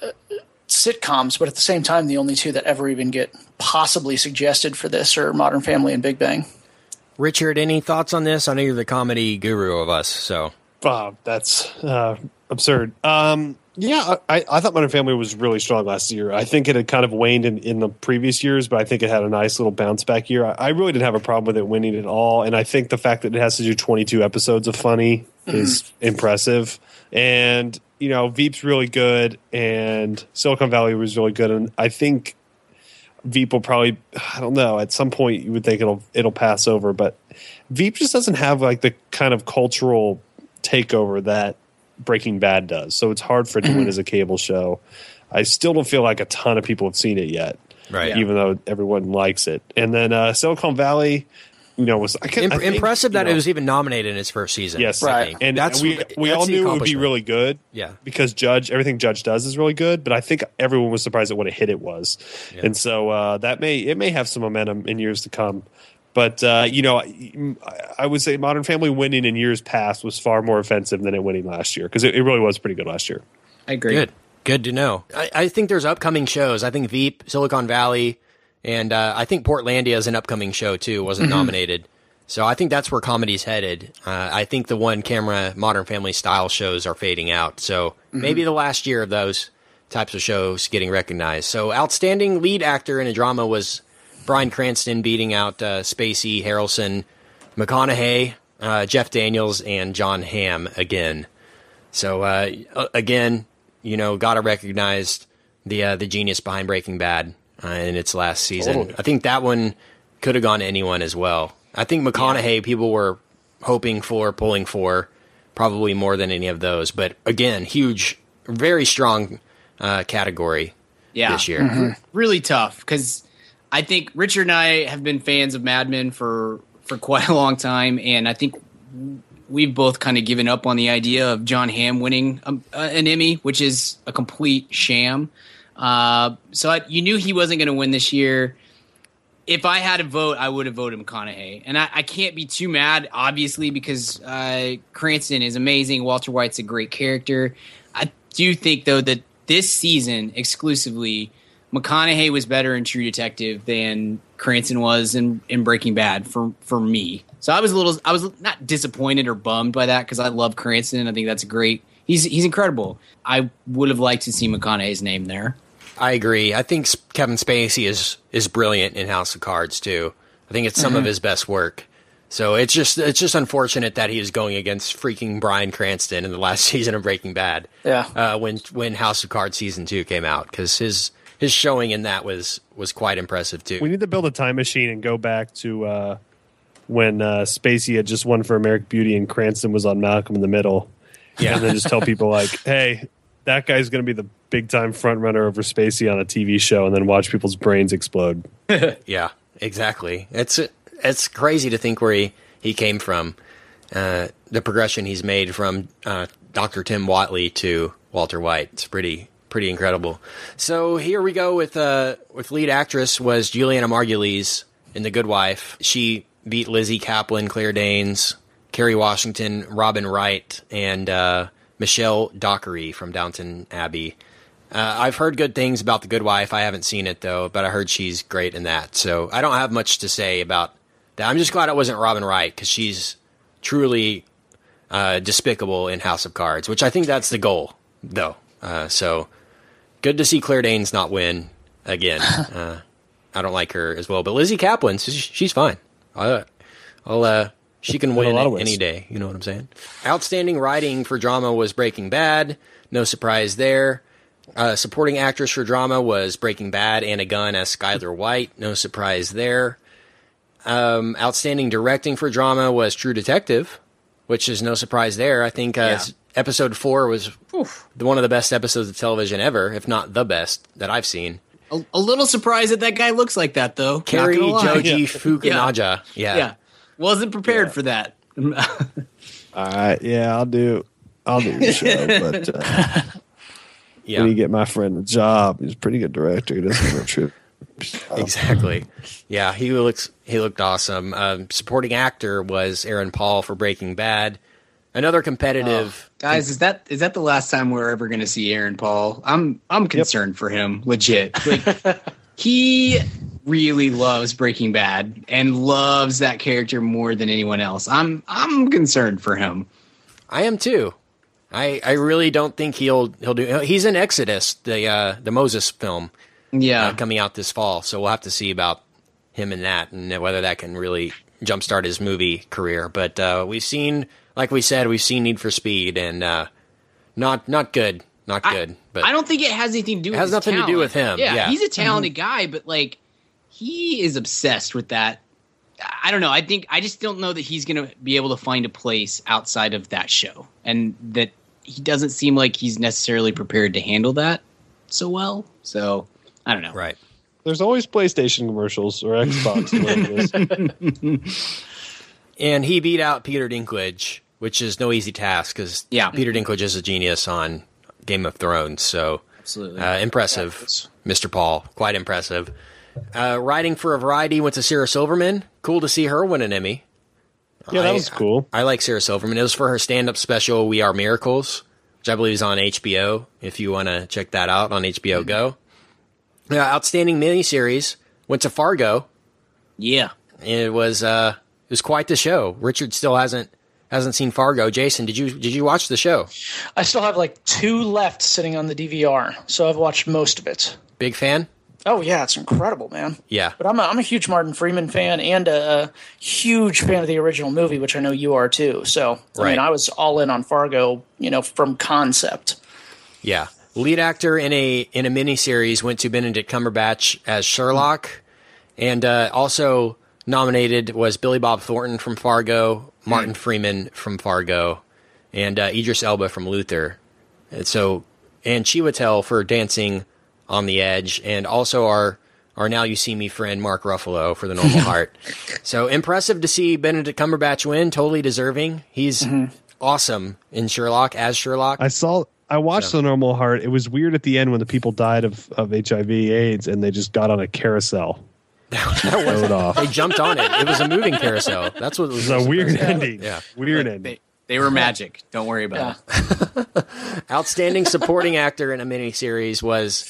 sitcoms, but at the same time, the only two that ever even get possibly suggested for this are Modern Family and Big Bang. Richard, any thoughts on this? I know you're the comedy guru of us, so Bob, that's uh, absurd. Um, yeah, I, I thought Modern Family was really strong last year. I think it had kind of waned in, in the previous years, but I think it had a nice little bounce back year. I, I really didn't have a problem with it winning at all, and I think the fact that it has to do 22 episodes of funny mm-hmm. is impressive. And you know, Veep's really good, and Silicon Valley was really good, and I think Veep will probably I don't know at some point you would think it'll it'll pass over, but Veep just doesn't have like the kind of cultural takeover that Breaking Bad does. So it's hard for it to win as a cable show. I still don't feel like a ton of people have seen it yet, right. even though everyone likes it. And then uh, Silicon Valley, you know, was I can, Imp- I think, impressive that know, it was even nominated in its first season. Yes, I Right. and that's we we that's all knew it would be really good. Yeah. because Judge everything Judge does is really good, but I think everyone was surprised at what a hit it was, and so uh, that may it may have some momentum in years to come. But uh, you know, I, I would say Modern Family winning in years past was far more offensive than it winning last year because it, it really was pretty good last year. I agree. Good. Good to know. I, I think there's upcoming shows. I think Veep, Silicon Valley, and uh, I think Portlandia is an upcoming show too. Wasn't nominated, so I think that's where comedy's headed. Uh, I think the one camera Modern Family style shows are fading out. So maybe the last year of those types of shows getting recognized. So outstanding lead actor in a drama was Bryan Cranston beating out uh, Spacey, Harrelson, McConaughey, uh, Jeff Daniels, and Jon Hamm again. So uh, again, you know, gotta recognize the uh, the genius behind Breaking Bad uh, in its last season. Totally. I think that one could have gone to anyone as well. I think McConaughey people were hoping for, pulling for, probably more than any of those. But again, huge, very strong uh, category Yeah. this year. really tough because I think Richard and I have been fans of Mad Men for for quite a long time, and I think we've both kind of given up on the idea of Jon Hamm winning um, uh, an Emmy, which is a complete sham. Uh, so I, you knew he wasn't going to win this year. If I had a vote, I would have voted McConaughey, and I, I can't be too mad, obviously, because uh, Cranston is amazing. Walter White's a great character. I do think though that this season exclusively, McConaughey was better in True Detective than Cranston was in, in Breaking Bad for for me. So I was a little, I was not disappointed or bummed by that because I love Cranston. I think that's great. He's he's incredible. I would have liked to see McConaughey's name there. I agree. I think Kevin Spacey is is brilliant in House of Cards too. I think it's some of his best work. So it's just it's just unfortunate that he is going against freaking Bryan Cranston in the last season of Breaking Bad. Yeah. Uh, when when House of Cards season two came out, because his his showing in that was was quite impressive too. We need to build a time machine and go back to uh, when uh, Spacey had just won for American Beauty and Cranston was on Malcolm in the Middle. Yeah. And then just tell people like, hey, that guy's going to be the big time front runner over Spacey on a TV show, and then watch people's brains explode. Yeah, exactly. It's it's crazy to think where he, he came from, uh, the progression he's made from uh, Dr. Tim Whatley to Walter White. It's pretty pretty incredible. So here we go with uh, with lead actress was Julianna Margulies in The Good Wife. She beat Lizzy Caplan, Claire Danes, Kerry Washington, Robin Wright, and uh, Michelle Dockery from Downton Abbey. Uh, I've heard good things about The Good Wife. I haven't seen it though, but I heard she's great in that. So I don't have much to say about that. I'm just glad it wasn't Robin Wright because she's truly uh, despicable in House of Cards, which I think that's the goal, though. Uh, so good to see Claire Danes not win again. uh, I don't like her as well, but Lizzy Caplan, she's, she's fine. I, I'll uh, She can a win lot it of ways. any day. You know what I'm saying? Outstanding writing for drama was Breaking Bad. No surprise there. Uh, supporting actress for drama was Breaking Bad. And Anna Gunn as Skyler White. No surprise there. Um, outstanding directing for drama was True Detective, which is no surprise there. I think uh, Yeah. S- episode four was the, one of the best episodes of television ever, if not the best that I've seen. A, a little surprised that that guy looks like that though. Not Cary gonna. Joji Fukunaga. Yeah. Yeah, wasn't prepared for that. All right, yeah, I'll do. I'll do the show, but uh, Yeah. when you get my friend a job, he's a pretty good director. He doesn't have a trip. Exactly. Yeah, he looks he looked awesome. Um, supporting actor was Aaron Paul for Breaking Bad. Another competitive. Guys, is that is that the last time we're ever going to see Aaron Paul? I'm I'm concerned for him, legit. Like he really loves Breaking Bad and loves that character more than anyone else. I'm I'm concerned for him. I am too. I I really don't think he'll he'll do. He's in Exodus, the uh, the Moses film Yeah, uh, coming out this fall. So we'll have to see about him in that and whether that can really jumpstart his movie career. But uh, we've seen, like we said, we've seen Need for Speed and uh, not not good, not I- good. but I don't think it has anything to do. with has nothing to do with him, Yeah, yeah. he's a talented guy, but like he is obsessed with that. I don't know. I think I just don't know that he's going to be able to find a place outside of that show, and that he doesn't seem like he's necessarily prepared to handle that so well. So I don't know. right. There's always PlayStation commercials or Xbox. whatever. And he beat out Peter Dinklage, which is no easy task because Yeah. Peter Dinklage is a genius on Game of Thrones. So Absolutely. uh, impressive, Mr. Paul. Quite impressive. Uh, writing for a variety went to Sarah Silverman. Cool to see her win an Emmy. Yeah, that I- was cool. I like Sarah Silverman. It was for her stand-up special "We Are Miracles," which I believe is on HBO. If you want to check that out on HBO Go. Uh, outstanding miniseries went to Fargo. yeah. It was uh, it was quite the show. Richard still hasn't hasn't seen Fargo. Jason, did you did you watch the show? I still have like two left sitting on the DVR, so I've watched most of it. Big fan? Oh yeah, it's incredible, man. Yeah. But I'm a, I'm a huge Martin Freeman fan and a, a huge fan of the original movie, which I know you are too. So I Right. mean, I was all in on Fargo, you know, from concept. Yeah. Lead actor in a in a miniseries went to Benedict Cumberbatch as Sherlock, and uh, also nominated was Billy Bob Thornton from Fargo, Martin Freeman from Fargo, and uh, Idris Elba from Luther. And so and Chiwetel for Dancing on the Edge, and also our our Now You See Me friend Mark Ruffalo for The Normal Heart. So impressive to see Benedict Cumberbatch win, totally deserving. He's awesome in Sherlock as Sherlock. I saw. I watched the normal heart. It was weird at the end when the people died of, of HIV/AIDS and they just got on a carousel. That was Rode off. They jumped on it. It was a moving carousel. That's what it was. It was a weird ending. Yeah. weird They, ending. they were magic. Don't worry about Yeah. it. Outstanding supporting actor in a miniseries was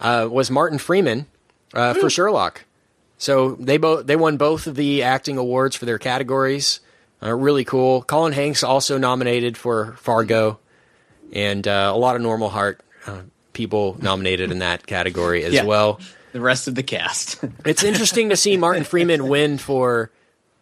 uh, was Martin Freeman uh, for Sherlock. So they both they won both of the acting awards for their categories. Uh, really cool. Colin Hanks also nominated for Fargo, and uh, a lot of Normal Heart uh, people nominated in that category as Yeah. well. The rest of the cast. It's interesting to see Martin Freeman win for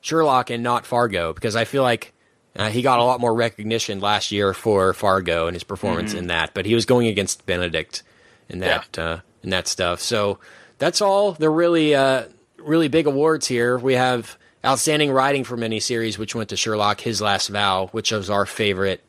Sherlock and not Fargo because I feel like uh, he got a lot more recognition last year for Fargo and his performance in that, but he was going against Benedict in that uh, in that stuff. So that's all the really uh, really big awards here. We have outstanding writing for miniseries, which went to Sherlock. His Last Vow, which was our favorite,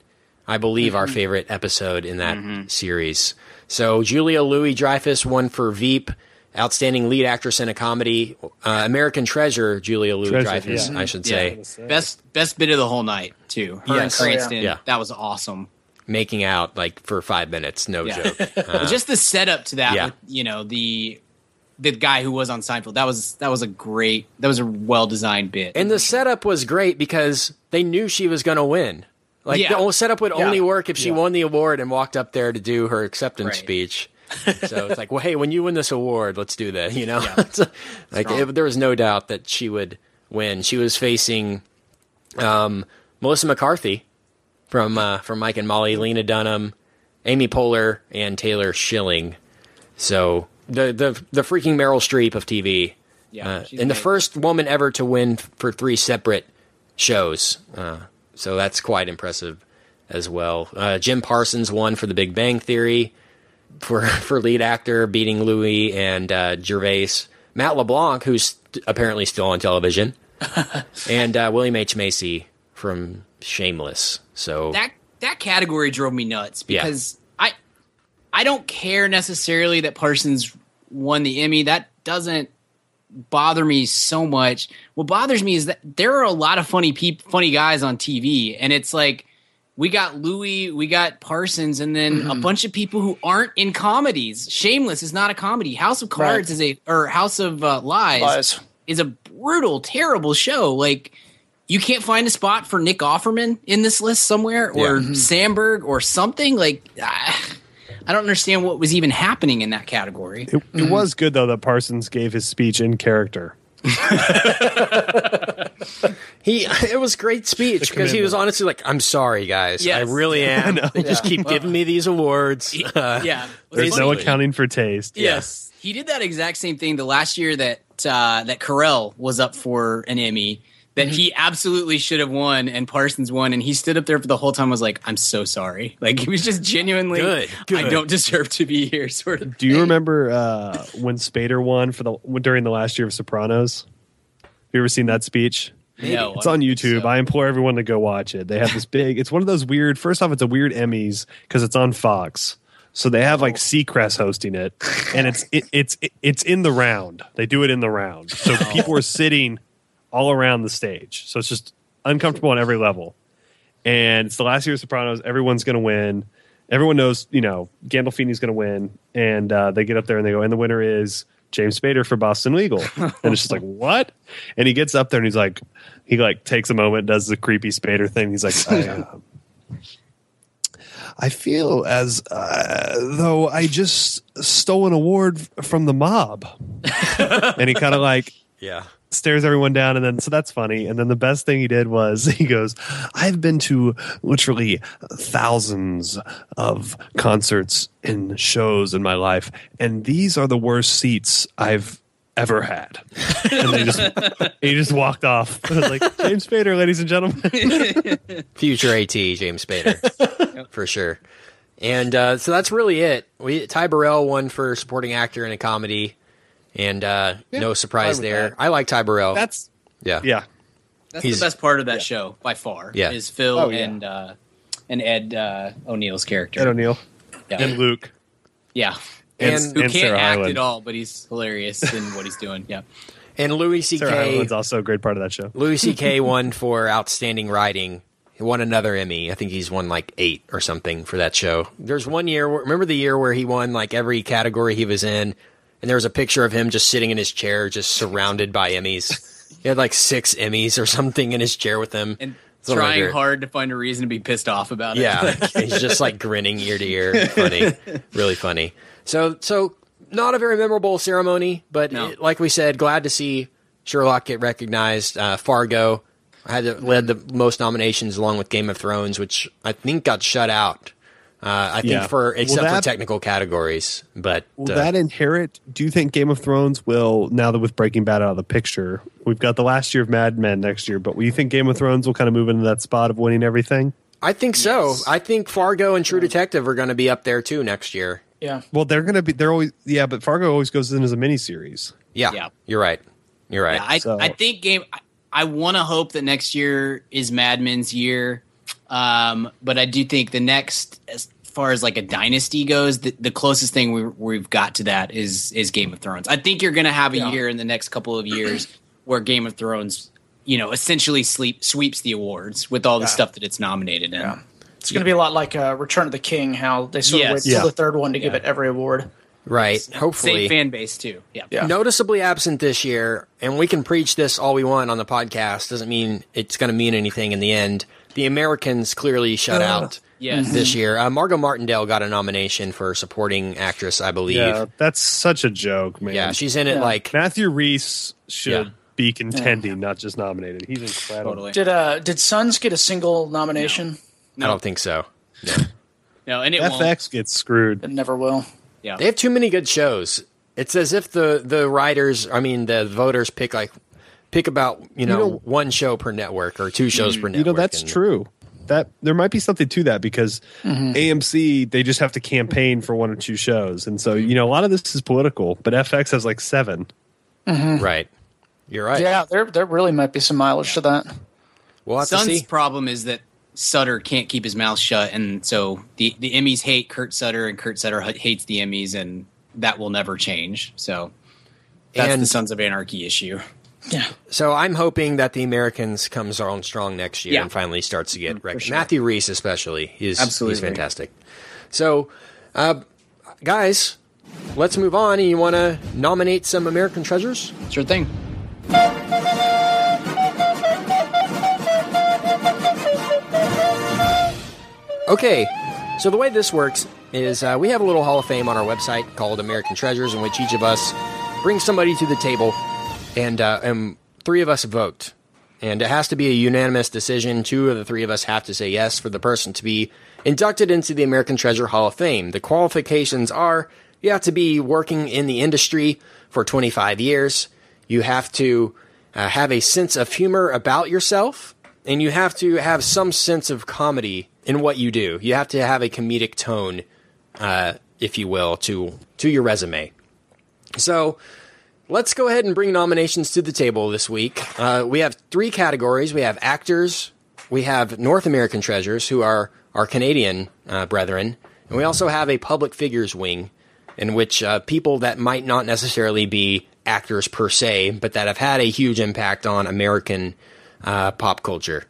I believe, our mm-hmm. favorite episode in that mm-hmm. series. So Julia Louis Dreyfus won for Veep. Outstanding lead actress in a comedy, uh, American Treasure. Julia Louis Treasure, Dreyfus, yeah. I should Yeah. say, Best best bit of the whole night too. Her Yes. and Oh, yeah. Cranston. Yeah. That was awesome. making out like for five minutes, no Yeah. joke. Uh, but just the setup to that, yeah. with, you know, the the guy who was on Seinfeld. That was that was a great. That was a well designed bit. And the setup was great because they knew she was going to win. Like Yeah. the whole setup would only work if she won the award and walked up there to do her acceptance Right. speech. so it's like, well, hey, when you win this award, let's do that. You know, Yeah. Like it, there was no doubt that she would win. She was facing um, Melissa McCarthy from uh, from Mike and Molly, Lena Dunham, Amy Poehler, and Taylor Schilling. So the the the freaking Meryl Streep of TV. Yeah, Uh, and the first woman ever to win for three separate shows. Uh, so that's quite impressive as well. Uh, Jim Parsons won for The Big Bang Theory for for lead actor, beating Louis and uh, Gervais. Matt LeBlanc, who's apparently still on television, and uh, William H Macy from Shameless. So that that category drove me nuts Yeah. because I I don't care necessarily that Parsons won the Emmy. That doesn't bother me so much. What bothers me is that there are a lot of funny peop- funny guys on TV, and it's like we got Louis, we got Parsons, and then Mm-hmm. a bunch of people who aren't in comedies. Shameless is not a comedy. House of Cards Right. is a or House of uh, Lies, Lies. is a brutal, terrible show. Like you can't find a spot for Nick Offerman in this list somewhere, or Mm-hmm. Samberg, or something. Like ah, I don't understand what was even happening in that category. It, it was good though that Parsons gave his speech in character. he it was great speech because he was honestly like, "I'm sorry, guys. I really am. They just keep giving me these awards." Uh, yeah, There's no accounting for taste. Yes, he did that exact same thing the last year that uh, that Carell was up for an Emmy that he absolutely should have won, and Parsons won, and he stood up there for the whole time. Was like, "I'm so sorry." Like he was just genuinely, Good, good. I don't deserve to be here. Sort of. Do you remember uh, when Spader won for the during the last year of Sopranos? Have you ever seen that speech? No, It's on YouTube. so. I implore everyone to go watch it. They have this big. It's one of those weird. First off, it's a weird Emmys because it's on Fox. So they have like Seacrest hosting it, and it's it, it's it, it's in the round. They do it in the round, so people are sitting all around the stage. So it's just uncomfortable on every level. And it's the last year of Sopranos. Everyone's going to win. Everyone knows, you know, Gandolfini's going to win. And uh, they get up there and they go, and the winner is James Spader for Boston Legal. and it's just like, what? And he gets up there and he's like, he like takes a moment, does the creepy Spader thing. He's like, I, uh, I feel as uh, though I just stole an award from the mob. and he kind of like yeah. Stares everyone down and then so that's funny. And then the best thing he did was he goes i've been to literally thousands of concerts and shows in my life and these are the worst seats i've ever had. And they just he just walked off. Like james spader ladies and gentlemen. Future AT James Spader for sure. And uh, so that's really it. We Ty Burrell won for supporting actor in a comedy, and uh, no surprise fine there. that. I like Ty Burrell. that's yeah, yeah That's He's- the best part of that show by far. Yeah. is Phil Oh, yeah. and uh, and Ed uh, O'Neill's character. ed o'neill yeah. and luke yeah, And- and, who and can't sarah act Hyland. at all, but he's hilarious in what he's doing. Yeah, and Louis C.K. Hyland's also a great part of that show Louis C.K. won for outstanding writing. He won another Emmy. I think he's won like eight or something for that show. There's one year. Remember the year where he won like every category he was in, and there was a picture of him just sitting in his chair, just surrounded by Emmys. he had like six Emmys or something in his chair with him. and Something trying hard to find a reason to be pissed off about it. Yeah, he's just like grinning ear to ear. Funny, really funny. So, so not a very memorable ceremony, but No. it- like we said, glad to see Sherlock get recognized. Uh, Fargo had the, led the most nominations along with Game of Thrones, which I think got shut out. Uh, I think Yeah. for Well, except for technical categories, but Will uh, that inherit? Do you think Game of Thrones will now that with Breaking Bad out of the picture, we've got the last year of Mad Men next year, but will you think Game of Thrones will kind of move into that spot of winning everything? I think so. I think Fargo and True Detective are going to be up there too next year. Yeah. Well, they're going to be. They're always yeah, but Fargo always goes in as a miniseries. Yeah, Yeah. you're right. You're right. Yeah, I, So- I think game. I, I want to hope that next year is Mad Men's year, um, but I do think the next, as far as like a dynasty goes, the, the closest thing we, we've got to that is is Game of Thrones. I think you're going to have a Yeah. year in the next couple of years where Game of Thrones, you know, essentially sleep sweeps the awards with all the Yeah. stuff that it's nominated in. Yeah. It's going to be a lot like uh, Return of the King, how they sort of Yes. wait till the third one to give it every award. right. Same Hopefully, fan base too. Yeah. Yeah. noticeably absent this year, and we can preach this all we want on the podcast. Doesn't mean it's going to mean anything in the end. The Americans clearly shut out Yes. this year. Uh, Margot Martindale got a nomination for supporting actress, I believe. Yeah, Yeah, that's such a joke, man. Yeah, she's in it Yeah. like Matthew Rhys should Yeah. be contending, not just nominated. He's incredible. Totally. Did uh did Sons get a single nomination? No, I don't think so. No, and it won't. FX gets screwed. It never will. Yeah. They have too many good shows. It's as if the the writers, I mean, the voters pick like pick about you know, know- one show per network or two shows mm, per network. You know, that's and- true. That there might be something to that because mm-hmm. AMC they just have to campaign for one or two shows, and so you know a lot of this is political. But FX has like seven. Mm-hmm. Right. You're right. Yeah, there there really might be some mileage to that. We'll have to Sun's see. problem is that Sutter can't keep his mouth shut, and so the the Emmys hate Kurt Sutter, and Kurt Sutter h- hates the Emmys, and that will never change. So that's And- the Sons of Anarchy issue. Yeah. So I'm hoping that the Americans comes on strong next year Yeah. and finally starts to get recognized. sure. Matthew Rhys, especially, he's Absolutely. he's fantastic. So, uh, guys, let's move on. And you want to nominate some American treasures? Sure thing. Okay, so the way this works is uh, we have a little Hall of Fame on our website called American Treasures, in which each of us brings somebody to the table, and uh, and three of us vote, and it has to be a unanimous decision. Two of the three of us have to say yes for the person to be inducted into the American Treasure Hall of Fame. The qualifications are you have to be working in the industry for 25 years, you have to uh, have a sense of humor about yourself, and you have to have some sense of comedy in what you do. You have to have a comedic tone, uh, if you will, to to your resume. So let's go ahead and bring nominations to the table this week. Uh, we have three categories. We have actors, we have North American treasures, who are our Canadian uh, brethren, and we also have a public figures wing, in which uh, people that might not necessarily be actors per se, but that have had a huge impact on American uh, pop culture.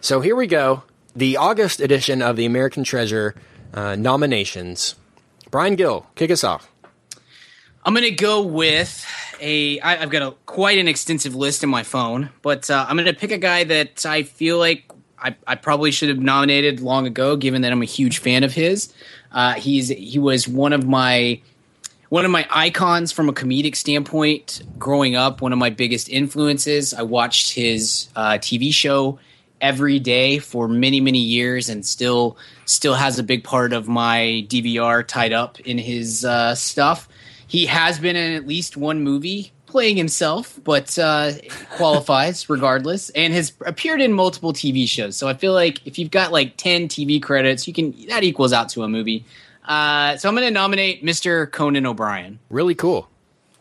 So here we go. The August edition of the American Treasure uh, nominations. Brian Gill, kick us off. I'm gonna go with a. I, I've got a quite an extensive list in my phone, but uh, I'm gonna pick a guy that I feel like I, I probably should have nominated long ago, given that I'm a huge fan of his. Uh, he's he was one of my one of my icons from a comedic standpoint growing up. One of my biggest influences. I watched his uh, TV show every day for many many years, and still still has a big part of my DVR tied up in his uh, stuff. He has been in at least one movie playing himself, but uh, qualifies regardless, and has appeared in multiple TV shows. So I feel like if you've got like ten TV credits, you can that equals out to a movie. Uh, so I'm going to nominate Mr. Conan O'Brien Really cool.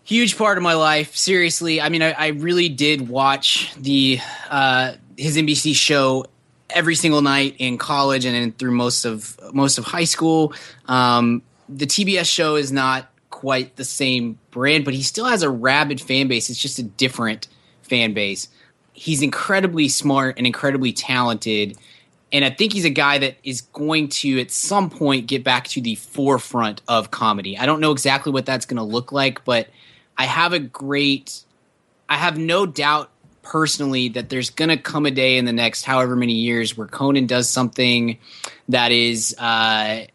huge part of my life. Seriously, I mean, I, I really did watch the uh, his NBC show every single night in college and then through most of most of high school. Um, the TBS show is not quite the same brand, but he still has a rabid fan base. It's just a different fan base. He's incredibly smart and incredibly talented. And I think he's a guy that is going to, at some point, get back to the forefront of comedy. I don't know exactly what that's going to look like, but I have a great, I have no doubt personally that there's going to come a day in the next however many years where Conan does something that is, uh,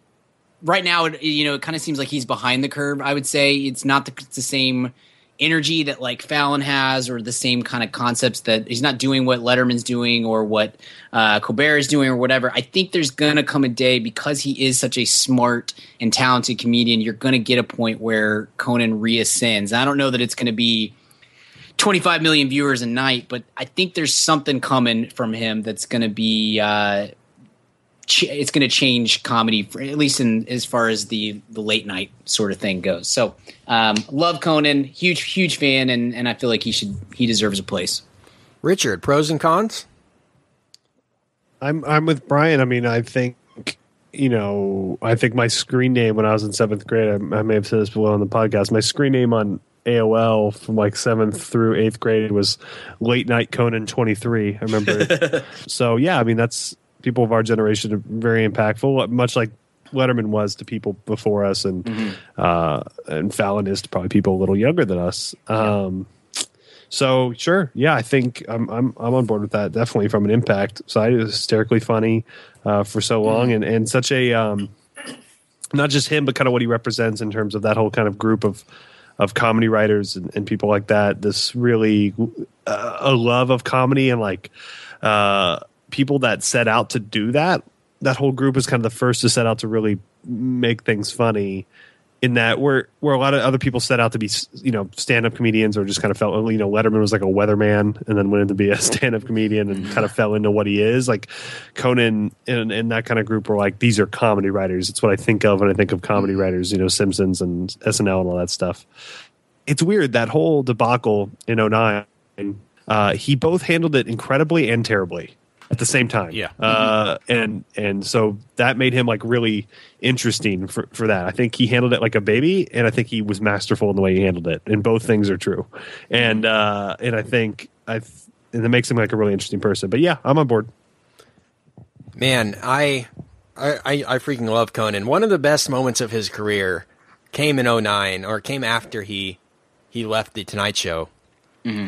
right now, it, you know, it kind of seems like he's behind the curve. I would say it's not the, it's the same energy that like Fallon has, or the same kind of concepts that he's not doing what Letterman's doing or what uh, Colbert is doing or whatever. I think there's gonna come a day because he is such a smart and talented comedian. You're gonna get a point where Conan reascends. I don't know that it's gonna be 25 million viewers a night, but I think there's something coming from him that's gonna be. Uh, ch- it's going to change comedy, for, at least in as far as the the late night sort of thing goes. So, um, love Conan, huge huge fan, and and I feel like he should he deserves a place. Richard, pros and cons? I'm I'm with Brian. I mean, I think you know, I think my screen name when I was in seventh grade, I, I may have said this below on the podcast. My screen name on AOL from like seventh through eighth grade was Late Night Conan twenty three. I remember. so yeah, I mean that's people of our generation are very impactful, much like Letterman was to people before us, and uh, and Fallon is to probably people a little younger than us. Um, so sure, yeah, I think I'm I'm I'm on board with that. Definitely from an impact side, it was hysterically funny uh, for so long, and and such a um, not just him, but kind of what he represents in terms of that whole kind of group of of comedy writers and, and people like that. This really uh, a love of comedy and like uh, people that set out to do that. That whole group is kind of the first to set out to really make things funny in that where where a lot of other people set out to be you know stand up comedians or just kind of felt you know Letterman was like a weatherman and then went into be a stand up comedian and kind of fell into what he is. Like Conan and, and that kind of group were like these are comedy writers. It's what I think of when I think of comedy writers you know Simpsons and SNL and all that stuff. It's weird that whole debacle in 09 uh, he both handled it incredibly and terribly at the same time. Yeah. Uh, and and so that made him like really interesting for, for that. I think he handled it like a baby, and I think he was masterful in the way he handled it. And both things are true. And uh, and I think I and it makes him like a really interesting person. But yeah, I'm on board. Man, I, I, I I freaking love Conan. One of the best moments of his career came in 09 or came after he he left the Tonight Show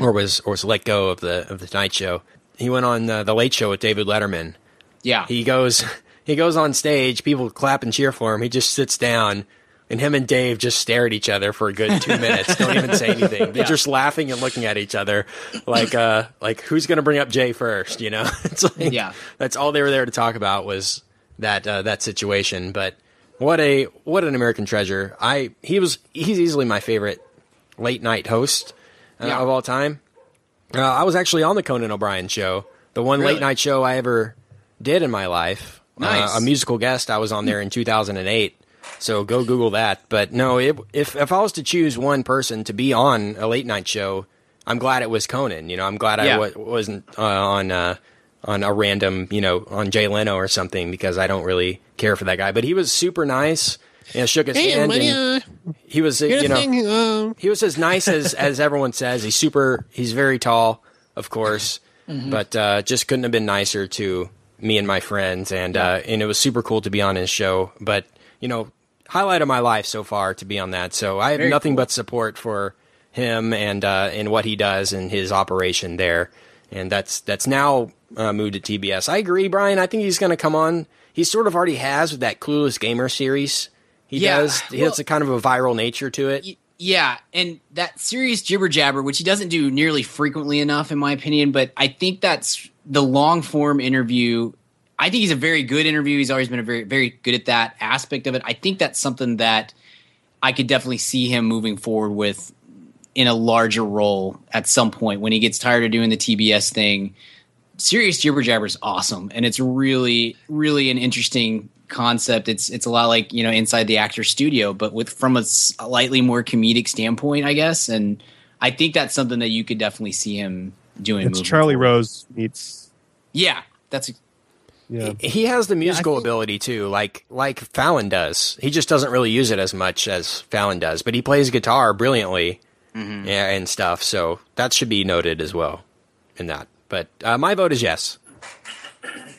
or was or was let go of the of the Tonight Show. He went on uh, the Late Show with David Letterman. Yeah. He goes he goes on stage, people clap and cheer for him. He just sits down and him and Dave just stare at each other for a good two minutes. Don't even say anything. They're just laughing and looking at each other, like, uh, like who's going to bring up Jay first? You know, it's like, Yeah. that's all they were there to talk about was that uh, that situation. But what a what an American treasure! I he was he's easily my favorite late night host uh, Yeah. of all time. Uh, I was actually on the Conan O'Brien show, the one Really? late night show I ever did in my life. Nice. Uh, a musical guest. I was on there in 2008. So go Google that. But no, it, if if I was to choose one person to be on a late night show, I'm glad it was Conan. You know, I'm glad I Yeah. w- wasn't uh, on uh, on a random, you know, on Jay Leno or something because I don't really care for that guy. But he was super nice. Know, shook his hand. and he was, uh, you know, he was as nice as as everyone says. He's super. He's very tall, of course, but uh, just couldn't have been nicer to me and my friends. And uh, and it was super cool to be on his show. But you know, highlight of my life so far to be on that. So I have Very nothing cool. but support for him and uh, and what he does and his operation there. And that's that's now uh, moved to TBS. I agree, Brian. I think he's going to come on. He sort of already has with that Clueless Gamer series. He Yeah, does. He well- has a kind of a viral nature to it. Y- Yeah, and that serious jibber jabber, which he doesn't do nearly frequently enough, in my opinion, but I think that's the long form interview. I think he's a very good interview. He's always been a very, very good at that aspect of it. I think that's something that I could definitely see him moving forward with in a larger role at some point when he gets tired of doing the TBS thing. Serious Jibber Jabber is awesome, and it's really, really an interesting concept. It's it's a lot like you know inside the actor studio, but with from a slightly more comedic standpoint, I guess. And I think that's something that you could definitely see him doing. It's Charlie forward. Rose meets Yeah, that's yeah. He has the musical ability too, like like Fallon does. He just doesn't really use it as much as Fallon does, but he plays guitar brilliantly yeah, and stuff. So that should be noted as well in that. But uh, my vote is yes.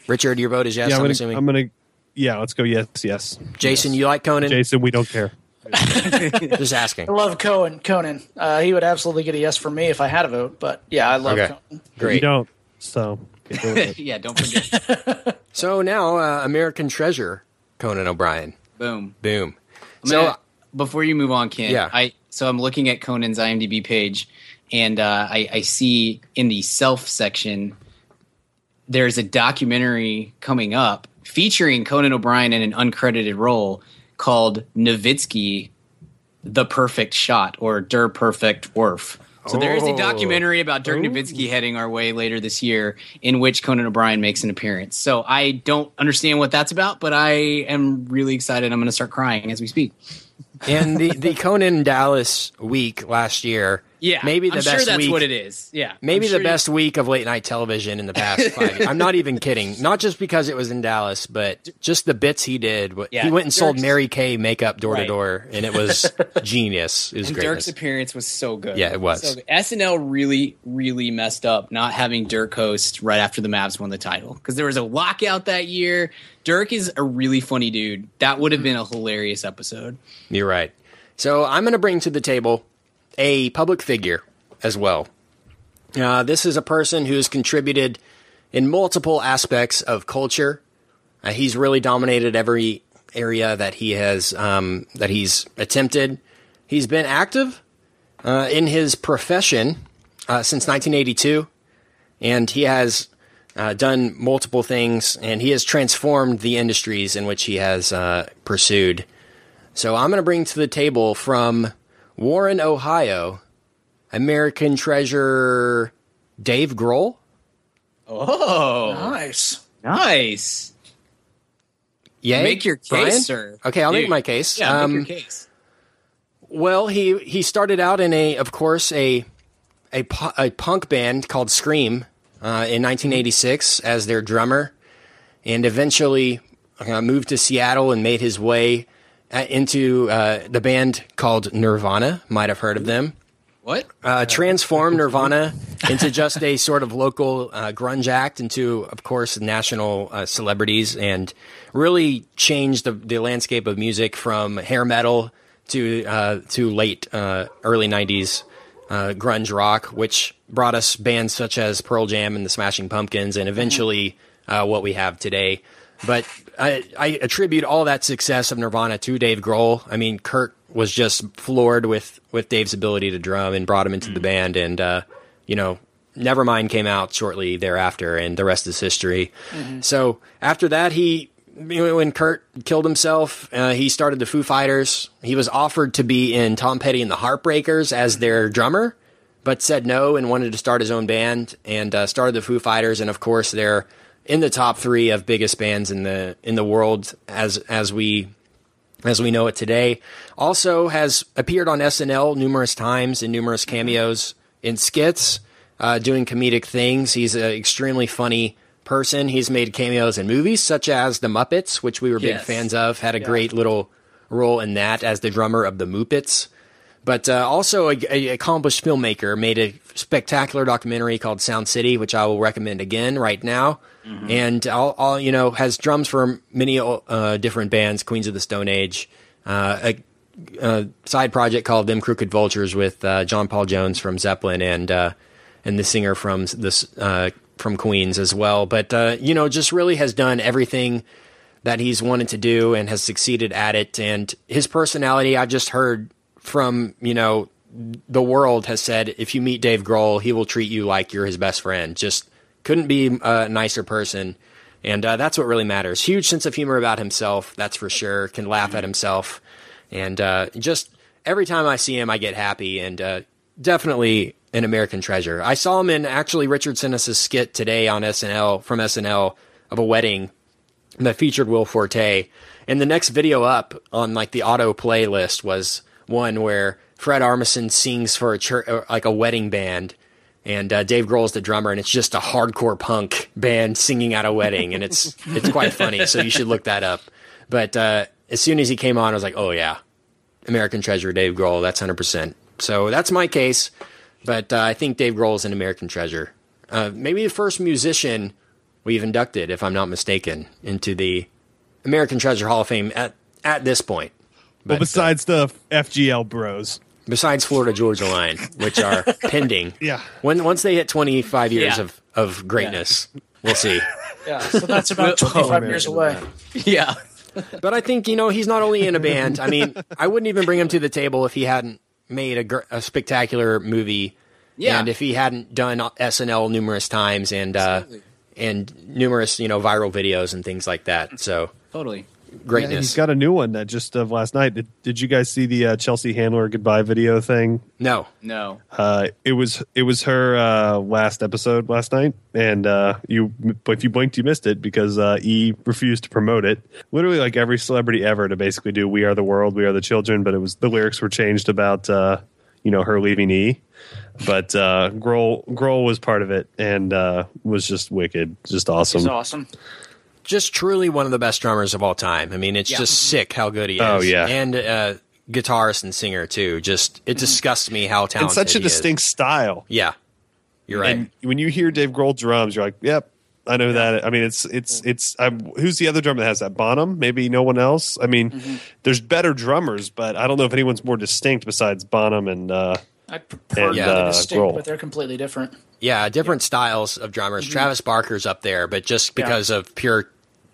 Richard, your vote is yes. yeah, I'm, I'm gonna, assuming. I'm gonna yeah, let's go yes, yes. Jason, you like Conan? Jason, we don't care. Just asking. I love Cohen. Conan. Uh, he would absolutely get a yes from me if I had a vote. But yeah, I love Okay. Conan. You Great. don't. So get rid of it. yeah. Don't forget. So now, uh, American Treasure, Conan O'Brien. Boom. Boom. I'm So gonna- before you move on, Ken, Yeah. I so I'm looking at Conan's IMDb page, and uh, I, I see in the self section there's a documentary coming up featuring Conan O'Brien in an uncredited role called Nowitzki, the Perfect Shot or Der Perfect Werf. So there is a Oh. documentary about Dirk oh. Nowitzki heading our way later this year, in which Conan O'Brien makes an appearance. So I don't understand what that's about, but I am really excited. I'm going to start crying as we speak. and the the Conan Dallas week last year. Yeah, maybe the I'm best sure that's week. what it is. Yeah, Maybe I'm the sure- best week of late night television in the past five years. I'm not even kidding. Not just because it was in Dallas, but just the bits he did. Yeah, he went and sold Mary Kay makeup door to door, and it was genius. It was And. Dirk's appearance was so good. Yeah, it was. So. SNL really, really messed up not having Dirk host right after the Mavs won the title because there was a lockout that year. Dirk is a really funny dude. That would have been a hilarious episode. You're right. So I'm going to bring to the table a public figure as well. Uh, this is a person who's contributed in multiple aspects of culture. Uh, he's really dominated every area that he has um, that he's attempted. He's been active uh, in his profession uh, since 1982, and he has uh, done multiple things, and he has transformed the industries in which he has uh, pursued. So I'm going to bring to the table from Warren, Ohio, American treasure Dave Grohl. Oh, Nice. nice. Yay, Make your case, Brian? sir. Okay, I'll make my case. Yeah, Um, make your case. Well, he he started out in a, of course, a a, a punk band called Scream uh, in 1986 as their drummer, and eventually uh, moved to Seattle and made his way uh, into uh, the band called Nirvana. Might have heard of them. What? Uh, transformed Nirvana into just a sort of local uh, grunge act into, of course, national uh, celebrities, and really changed the, the landscape of music from hair metal to uh, to late uh, early '90s uh, grunge rock, which brought us bands such as Pearl Jam and the Smashing Pumpkins, and eventually uh, what we have today. But I, I attribute all that success of Nirvana to Dave Grohl. I mean, Kurt was just floored with with Dave's ability to drum and brought him into the band, and uh, you know, Nevermind came out shortly thereafter, and the rest is history. So after that, he when Kurt killed himself, uh, he started the Foo Fighters. He was offered to be in Tom Petty and the Heartbreakers as their drummer, but said no and wanted to start his own band and uh, started the Foo Fighters. And of course, they're in the top three of biggest bands in the in the world as as we as we know it today. Also has appeared on SNL numerous times in numerous cameos in skits, uh, doing comedic things. He's an extremely funny person. He's made cameos in movies such as The Muppets, which we were big Yes. fans of. Had a great little role in that as the drummer of the Muppets. But uh, also a, a accomplished filmmaker made a spectacular documentary called Sound City, which I will recommend again right now. And all, all you know has drums for many uh, different bands, Queens of the Stone Age, uh, a, a side project called Them Crooked Vultures with uh, John Paul Jones from Zeppelin and uh, and the singer from this uh, from Queens as well. But uh, you know, just really has done everything that he's wanted to do and has succeeded at it. And his personality, I've just heard from you know the world has said if you meet Dave Grohl, he will treat you like you're his best friend. Just couldn't be a nicer person. And uh, that's what really matters. Huge sense of humor about himself, that's for sure. Can laugh at himself, and uh, just every time I see him, I get happy. And uh, definitely an American treasure. I saw him in actually Richard sent us a skit today on SNL from SNL of a wedding that featured Will Forte. And the next video up on like the auto playlist was one where Fred Armisen sings for a church, like a wedding band, and uh, Dave Grohl's the drummer, and it's just a hardcore punk band singing at a wedding, and it's it's quite funny. So you should look that up. But uh, as soon as he came on, I was like, oh yeah, American Treasure, Dave Grohl. That's hundred percent. So that's my case. But uh, I think Dave Grohl is an American treasure. Uh, maybe the first musician we've inducted, if I'm not mistaken, into the American Treasure Hall of Fame at at this point. Well, But, uh, besides the FGL Bros. besides Florida Georgia Line, which are pending. Yeah. When once they hit 25 years Yeah. of of greatness, we'll see. Yeah, so that's about 25 years away. Yeah. But I think you know he's not only in a band. I mean, I wouldn't even bring him to the table if he hadn't made a, gr- a spectacular movie. Yeah. and if he hadn't done SNL numerous times and uh, and numerous you know viral videos and things like that. So Totally. Yeah, he's got a new one that just of last night. Did, did you guys see the uh, Chelsea Handler goodbye video thing? no, No. Uh, it was it was her uh, last episode last night, and uh, you if you blinked, you missed it because uh, E refused to promote it. Literally, like every celebrity ever to basically do "We Are the World, We Are the Children," but it was the lyrics were changed about uh, you know her leaving E. But uh, Grohl Grohl was part of it and uh, was just wicked, just awesome. He's awesome. Just truly one of the best drummers of all time. I mean, it's Yeah. just sick how good he is. Oh, yeah. and uh, guitarist and singer too. Just it disgusts me how talented. and such a he is. distinct style. Yeah, you're right. And when you hear Dave Grohl drums, you're like, "Yep, I know that." I mean, it's it's it's. I'm, who's the other drummer that has that? Bonham? Maybe no one else. I mean, Mm-hmm. there's better drummers, but I don't know if anyone's more distinct besides Bonham and. uh I prefer And, to uh, distinct, Grohl. but they're completely different. yeah, different styles of drummers. Mm-hmm. Travis Barker's up there, but just because of pure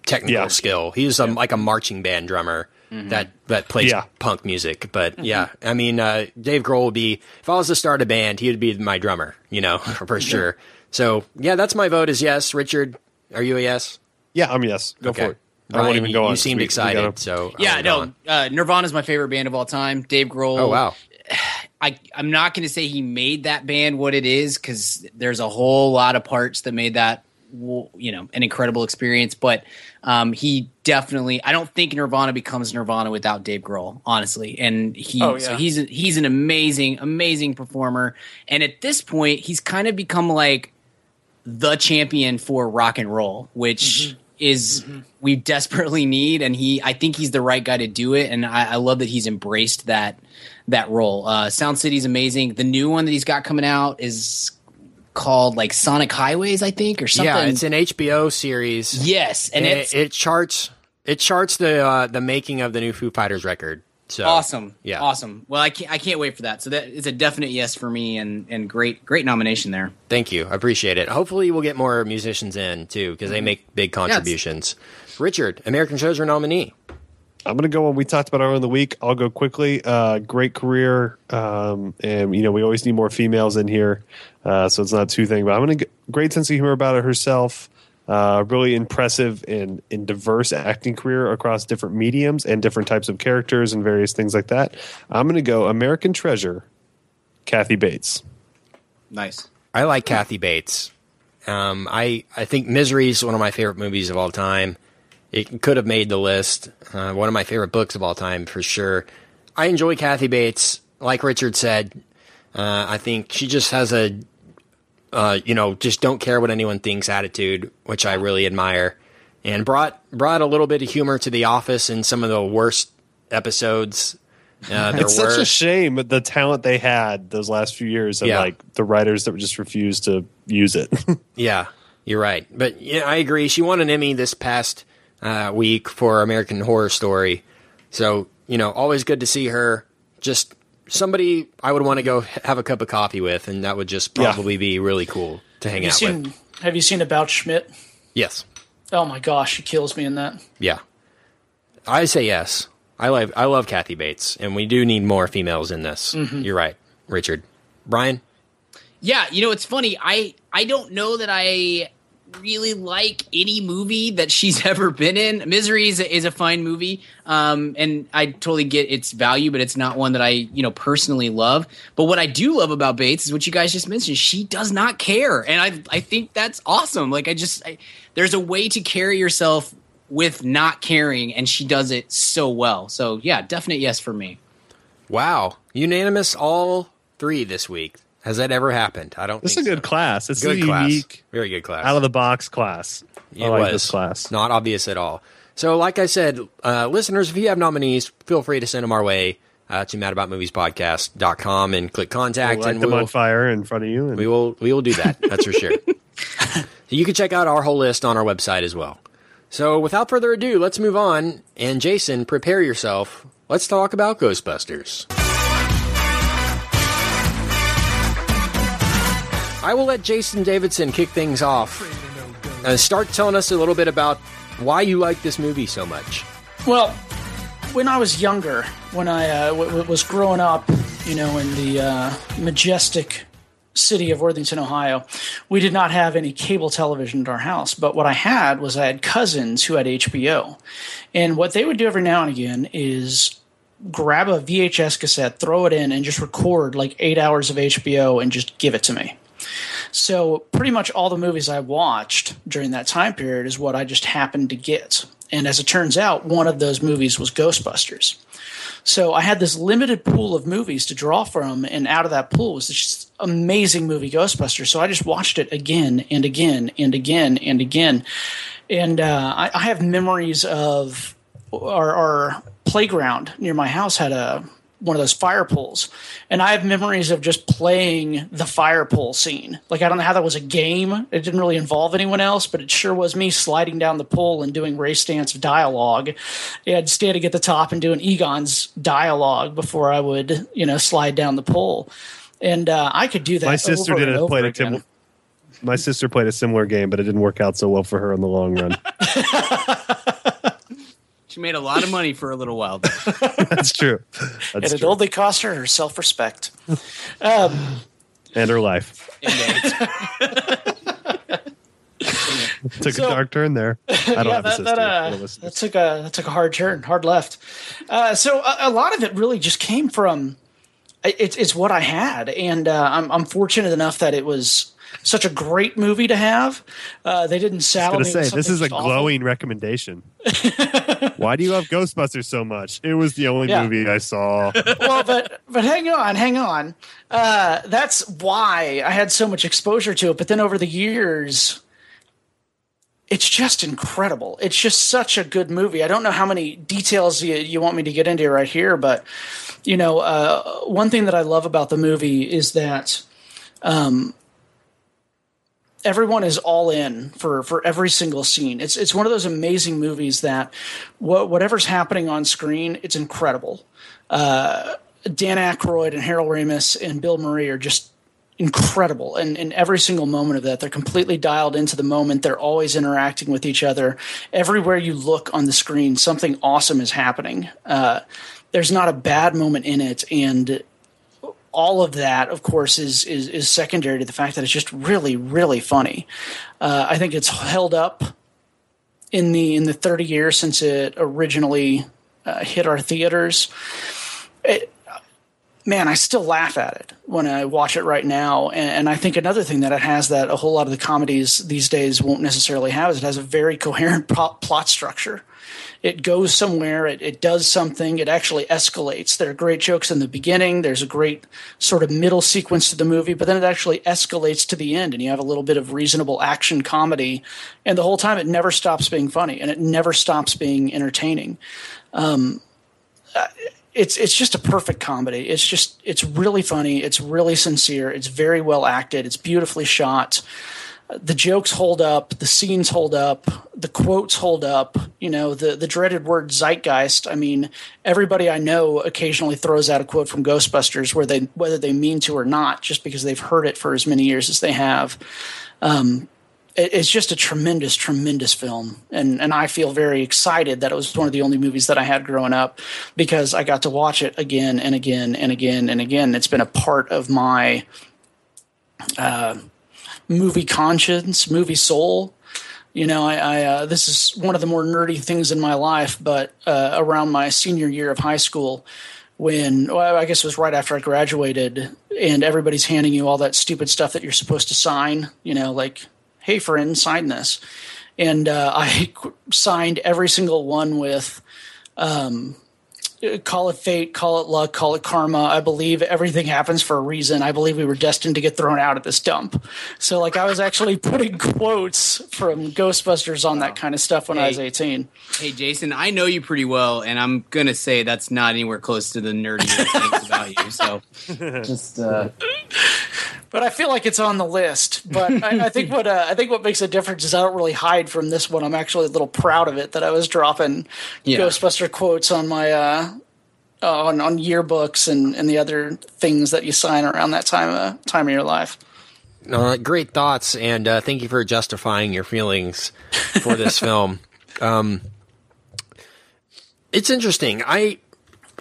technical Yeah. skill, he's um, like a marching band drummer. That that plays Yeah. punk music, but yeah, I mean, uh, Dave Grohl would be if I was to start a band, he would be my drummer, you know, for sure. So yeah, that's my vote is yes. Richard, are you a yes? Yeah, I'm yes. Go Okay. for it. I won't Brian, even you- go on. You seemed We- we excited, gotta- so Yeah, no. go on. Uh, Nirvana's my favorite band of all time. Dave Grohl. Oh wow. I I'm not going to say he made that band what it is because there's a whole lot of parts that made that you know an incredible experience. But um, he definitely I don't think Nirvana becomes Nirvana without Dave Grohl, honestly. And he Oh, so he's he's an amazing amazing performer. And at this point, he's kind of become like the champion for rock and roll, which is we desperately need. And he, I think he's the right guy to do it. And I, I love that he's embraced that that role. Uh, Sound City's amazing. The new one that he's got coming out is called like Sonic Highways, I think, or something. Yeah, it's an HBO series. yes, and And it's it, it charts it charts the uh, the making of the new Foo Fighters record. So awesome. Yeah. awesome. Well, I can't, I can't wait for that. So that is a definite yes for me, and and great great nomination there. Thank you. I appreciate it. Hopefully, we'll get more musicians in too because they make big contributions. Richard, American Treasure nominee. I'm going to go when we talked about our in the week. I'll go quickly. Uh, great career, um, and you know we always need more females in here, uh, so it's not too thing. But I'm going to great sense of humor about it herself. Uh, really impressive and, and diverse acting career across different mediums and different types of characters and various things like that. I'm going to go American Treasure, Kathy Bates. Nice. I like Kathy Bates. Um, I I think Misery is one of my favorite movies of all time. It could have made the list. Uh, one of my favorite books of all time for sure. I enjoy Kathy Bates. Like Richard said, uh, I think she just has a, uh, you know, just don't care what anyone thinks attitude, which I really admire, and brought brought a little bit of humor to The Office in some of the worst episodes. Uh, there It's were. such a shame the talent they had those last few years and Yeah. like the writers that just refused to use it. Yeah, you're right. But yeah, I agree. She won an Emmy this past uh, week for American Horror Story. So, you know, always good to see her. Just somebody I would want to go have a cup of coffee with, and that would just Yeah. probably be really cool to hang Have you out with. Have you seen About Schmidt? Yes. Oh my gosh, she kills me in that. Yeah. I say yes. I love I love Kathy Bates, and we do need more females in this. Mm-hmm. You're right, Richard. Brian? Yeah, you know it's funny. I I don't know that I really like any movie that she's ever been in. Misery is a, is a fine movie, um, and I totally get its value, but it's not one that I you know personally love. But what I do love about Bates is what you guys just mentioned. She does not care, and I I think that's awesome. Like I just I, there's a way to carry yourself with not caring, and she does it so well. So yeah, definite yes for me. Wow. Unanimous all three this week. Has that ever happened? I don't This is a think good so. class. It's Good a class. unique, Very good class. out of the box class. I It like was this class. Not obvious at all. So, like I said, uh, listeners, if you have nominees, feel free to send them our way uh, to madaboutmoviespodcast.com and click contact, Light and them we'll, on fire in front of you. And we will we will do that. That's for sure. you can check out our whole list on our website as well. So, without further ado, let's move on. And Jason, prepare yourself. Let's talk about Ghostbusters. I will let Jason Davidson kick things off. and start telling us a little bit about why you like this movie so much. Well, when I was younger, when I uh, w- was growing up, you know, in the uh, majestic city of Worthington, Ohio, we did not have any cable television at our house. But what I had was I had cousins who had HBO. And what they would do every now and again is grab a VHS cassette, throw it in, and just record like eight hours of HBO and just give it to me. So pretty much all the movies I watched during that time period is what I just happened to get. And as it turns out, one of those movies was Ghostbusters. So I had this limited pool of movies to draw from, and out of that pool was this amazing movie, Ghostbusters. So I just watched it again and again and again and again. And uh, I, I have memories of our, our playground near my house had a one of those fire pools, and I have memories of just playing the fire pool scene. Like I don't know how that was a game; it didn't really involve anyone else, but it sure was me sliding down the pool and doing Ray Stantz dialogue, and standing at the top and doing Egon's dialogue before I would, you know, slide down the pole. And uh, I could do that. my sister did and a over a tim- My sister played a similar game, but it didn't work out so well for her in the long run. She made a lot of money for a little while. though. That's true. and That's it true. only cost her her self respect. and her life. Took So- a dark turn there. I don't yeah, have a that, sister. that, uh, that took a that took a hard turn, hard left. Uh, so a, a lot of it really just came from it's it's what I had, and uh, I'm I'm fortunate enough that it was such a great movie to have. Uh, they didn't I saddle was me. say this is a awful. glowing recommendation. Why do you love Ghostbusters so much? It was the only Yeah. movie I saw. well, but but hang on, hang on. Uh, that's why I had so much exposure to it. But then over the years, it's just incredible. It's just such a good movie. I don't know how many details you, you want me to get into right here, but you know, uh, one thing that I love about the movie is that. Um, everyone is all in for for every single scene. It's it's one of those amazing movies that what whatever's happening on screen, it's incredible. Uh, Dan Aykroyd and Harold Ramis and Bill Murray are just incredible. And in every single moment of that they're completely dialed into the moment. They're always interacting with each other. Everywhere you look on the screen something awesome is happening. Uh, there's not a bad moment in it. And all of that, of course, is, is is secondary to the fact that it's just really, really funny. Uh, I think it's held up in the in the 30 years since it originally uh, hit our theaters. It, man, I still laugh at it when I watch it right now. And, and I think another thing that it has that a whole lot of the comedies these days won't necessarily have is it has a very coherent plot, plot structure. It goes somewhere, it, it does something, it actually escalates. There are great jokes in the beginning, there's a great sort of middle sequence to the movie, but then it actually escalates to the end, and you have a little bit of reasonable action comedy. And the whole time, it never stops being funny, and it never stops being entertaining um, it's it's just a perfect comedy. It's just it's really funny. It's really sincere. It's very well acted. It's beautifully shot. The jokes hold up. The scenes hold up. The quotes hold up. You know the the dreaded word zeitgeist. I mean, everybody I know occasionally throws out a quote from Ghostbusters, where they whether they mean to or not, just because they've heard it for as many years as they have it- it's just a tremendous, tremendous film, and and I feel very excited that it was one of the only movies that I had growing up because I got to watch it again and again and again and again. It's been a part of my uh, movie conscience, movie soul. You know, I, I uh, this is one of the more nerdy things in my life, but uh, around my senior year of high school. When well, I guess it was right after I graduated, and everybody's handing you all that stupid stuff that you're supposed to sign. You know, like hey friend sign this and uh, i signed every single one with um, call it fate call it luck call it karma. I believe everything happens for a reason. I believe we were destined to get thrown out of this dump. So like i was actually putting quotes from ghostbusters on that kind of stuff when i was 18 Hey, Jason, I know you pretty well, and I'm gonna say that's not anywhere close to the nerdy things about you. So, just uh, but I feel like it's on the list. But I, I think what uh, I think what makes a difference is I don't really hide from this one. I'm actually a little proud of it that I was dropping Yeah. Ghostbuster quotes on my uh, on on yearbooks and, and the other things that you sign around that time uh, time of your life. Uh, great thoughts, and uh, thank you for justifying your feelings for this film. Um, it's interesting. I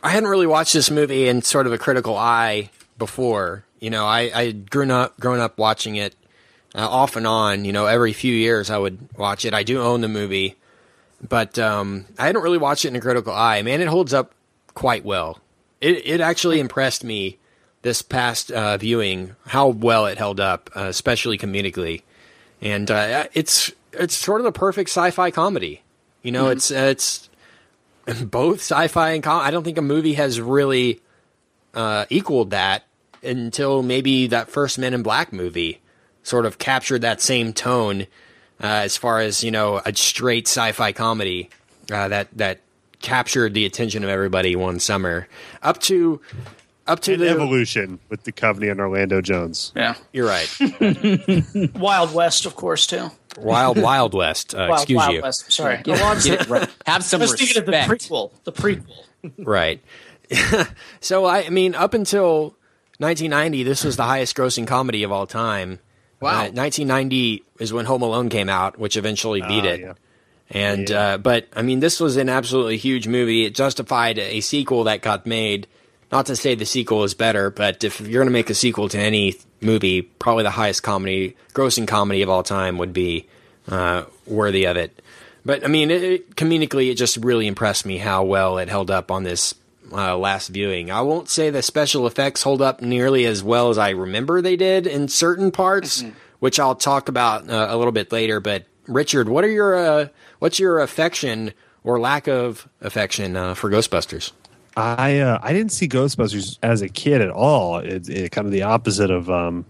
I hadn't really watched this movie in sort of a critical eye before. You know, I I had grown up grown up watching it uh, off and on. You know, every few years I would watch it. I do own the movie, but um, I hadn't really watched it in a critical eye. Man, it holds up quite well. It it actually impressed me this past uh, viewing how well it held up, uh, especially comedically, and uh, it's it's sort of the perfect sci-fi comedy. You know, it's uh, it's both sci-fi and com. I don't think a movie has really uh, equaled that until maybe that first Men in Black movie sort of captured that same tone uh, as far as you know a straight sci-fi comedy uh, that that captured the attention of everybody one summer up to up to And the Evolution with Duchovny and Orlando Jones. Yeah, you're right Wild West, of course, too. wild wild west uh, Wild, excuse Wild you West. Sorry, get, get it right. have some I was thinking of the prequel. The prequel. right so I, I mean up until 1990 this was the highest grossing comedy of all time Wow. Uh, 1990 is when home alone came out which eventually beat Ah, it yeah. And Yeah. uh, but I mean, this was an absolutely huge movie. It justified a sequel that got made. Not to say the sequel is better, but if you're going to make a sequel to any movie, probably the highest comedy, grossing comedy of all time would be uh, worthy of it. But I mean, it, it, comedically, it just really impressed me how well it held up on this uh, last viewing. I won't say the special effects hold up nearly as well as I remember they did in certain parts, which I'll talk about uh, a little bit later. But Richard, what are your uh, what's your affection or lack of affection uh, for Ghostbusters? I uh, I didn't see Ghostbusters as a kid at all. It, it kind of the opposite of um,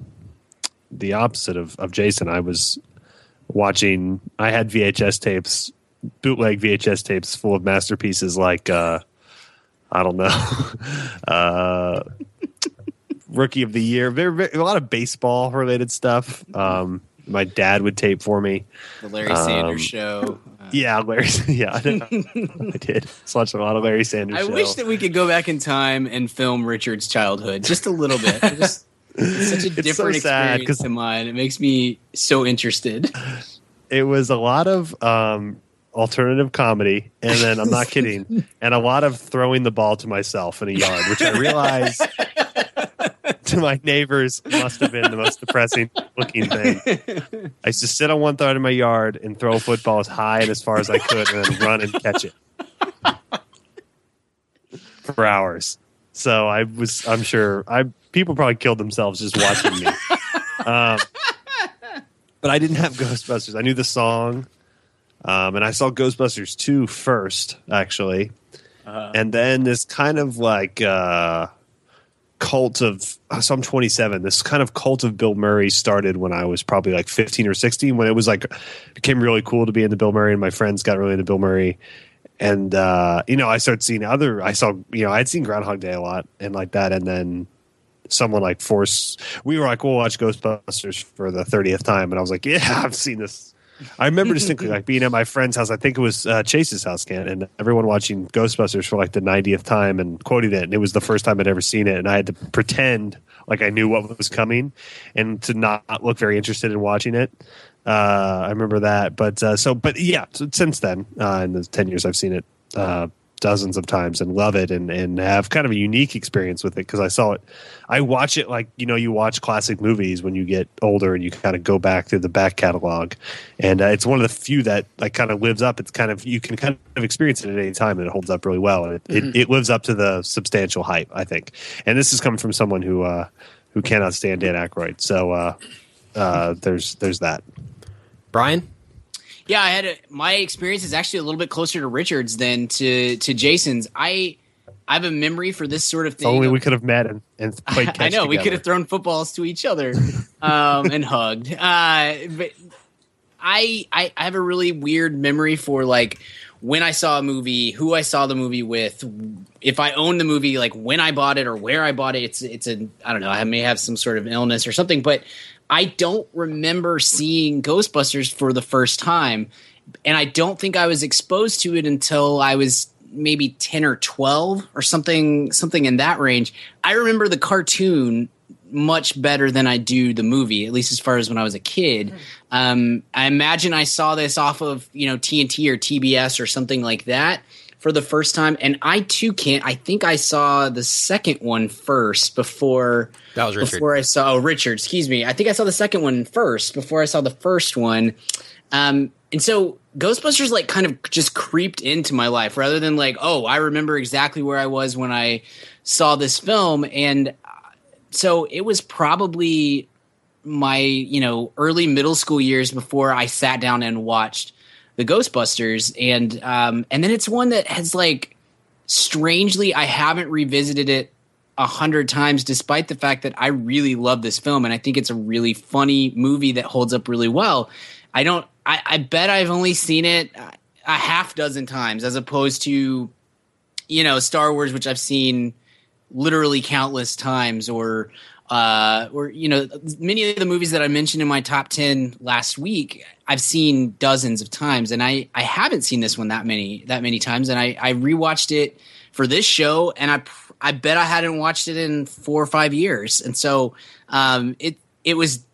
the opposite of, of Jason. I was watching. I had VHS tapes, bootleg VHS tapes full of masterpieces like uh, I don't know, uh, Rookie of the Year. Very, very, a lot of baseball related stuff. Um, my dad would tape for me. The Larry Sanders show. Uh, Yeah, Larry. Yeah, I did. I did. Watched a lot of Larry Sanders. I show. wish that we could go back in time and film Richard's childhood just a little bit. Just, it's such a so different sad, experience to mine. It makes me so interested. it was a lot of um, alternative comedy, and then I'm not kidding, and a lot of throwing the ball to myself in a yard, which I realize to my neighbors must have been the most depressing looking thing. I used to sit on one side of my yard and throw a football as high and as far as I could, and then run and catch it for hours. So I was, I'm sure, I people probably killed themselves just watching me. Um, but I didn't have Ghostbusters. I knew the song, um, and I saw Ghostbusters 2 first, actually, and then this kind of like uh, cult of. So I'm 27. This kind of cult of Bill Murray started when I was probably like 15 or 16. When it was like became really cool to be into Bill Murray, and my friends got really into Bill Murray. And uh, you know, I started seeing other. I saw, you know, I'd seen Groundhog Day a lot and like that, and then someone like force we were like we'll watch ghostbusters for the 30th time and i was like yeah i've seen this i remember distinctly like being at my friend's house. I think it was uh, chase's house Ken, and everyone watching ghostbusters for like the 90th time and quoting it and it was the first time i'd ever seen it and i had to pretend like i knew what was coming and to not look very interested in watching it. Uh, i remember that but uh, so but yeah so since then uh, in the 10 years i've seen it uh, dozens of times and love it and, and have kind of a unique experience with it because I saw it. I watch it like, you know, you watch classic movies when you get older and you kind of go back through the back catalog. And uh, it's one of the few that like kind of lives up. It's kind of, you can kind of experience it at any time and it holds up really well. And it, it, it lives up to the substantial hype, I think. And this is coming from someone who, uh, who cannot stand Dan Aykroyd. So, uh, uh, there's, there's that. Brian? Yeah, I had a, my experience is actually a little bit closer to Richard's than to to Jason's. I I have a memory for this sort of thing. only we could have met and, and played catch I know we could have thrown footballs to each other um, and hugged. Uh, but I, I I have a really weird memory for like when I saw a movie, who I saw the movie with, if I own the movie, like when I bought it or where I bought it. It's it's a I don't know. I may have some sort of illness or something, but I don't remember seeing Ghostbusters for the first time, and I don't think I was exposed to it until I was maybe 10 or 12 or something something in that range. I remember the cartoon much better than I do the movie, at least as far as when I was a kid. Um, I imagine I saw this off of you know TNT or TBS or something like that for the first time, and I too can't. I think I saw the second one first before That was Richard. before I saw oh Richard, excuse me. I think I saw the second one first before I saw the first one. Um, and so Ghostbusters like kind of just creeped into my life rather than like, oh, I remember exactly where I was when I saw this film. And uh, so it was probably my, you know, early middle school years before I sat down and watched the Ghostbusters. And um, and then it's one that has like strangely I haven't revisited it a hundred times, despite the fact that I really love this film and I think it's a really funny movie that holds up really well. I don't. I, I bet I've only seen it a half dozen times, as opposed to, you know, Star Wars, which I've seen literally countless times, or, uh, or you know, many of the movies that I mentioned in my top ten last week, I've seen dozens of times, and I I haven't seen this one that many that many times, and I I rewatched it for this show, and I I bet I hadn't watched it in four or five years, and so um, it it was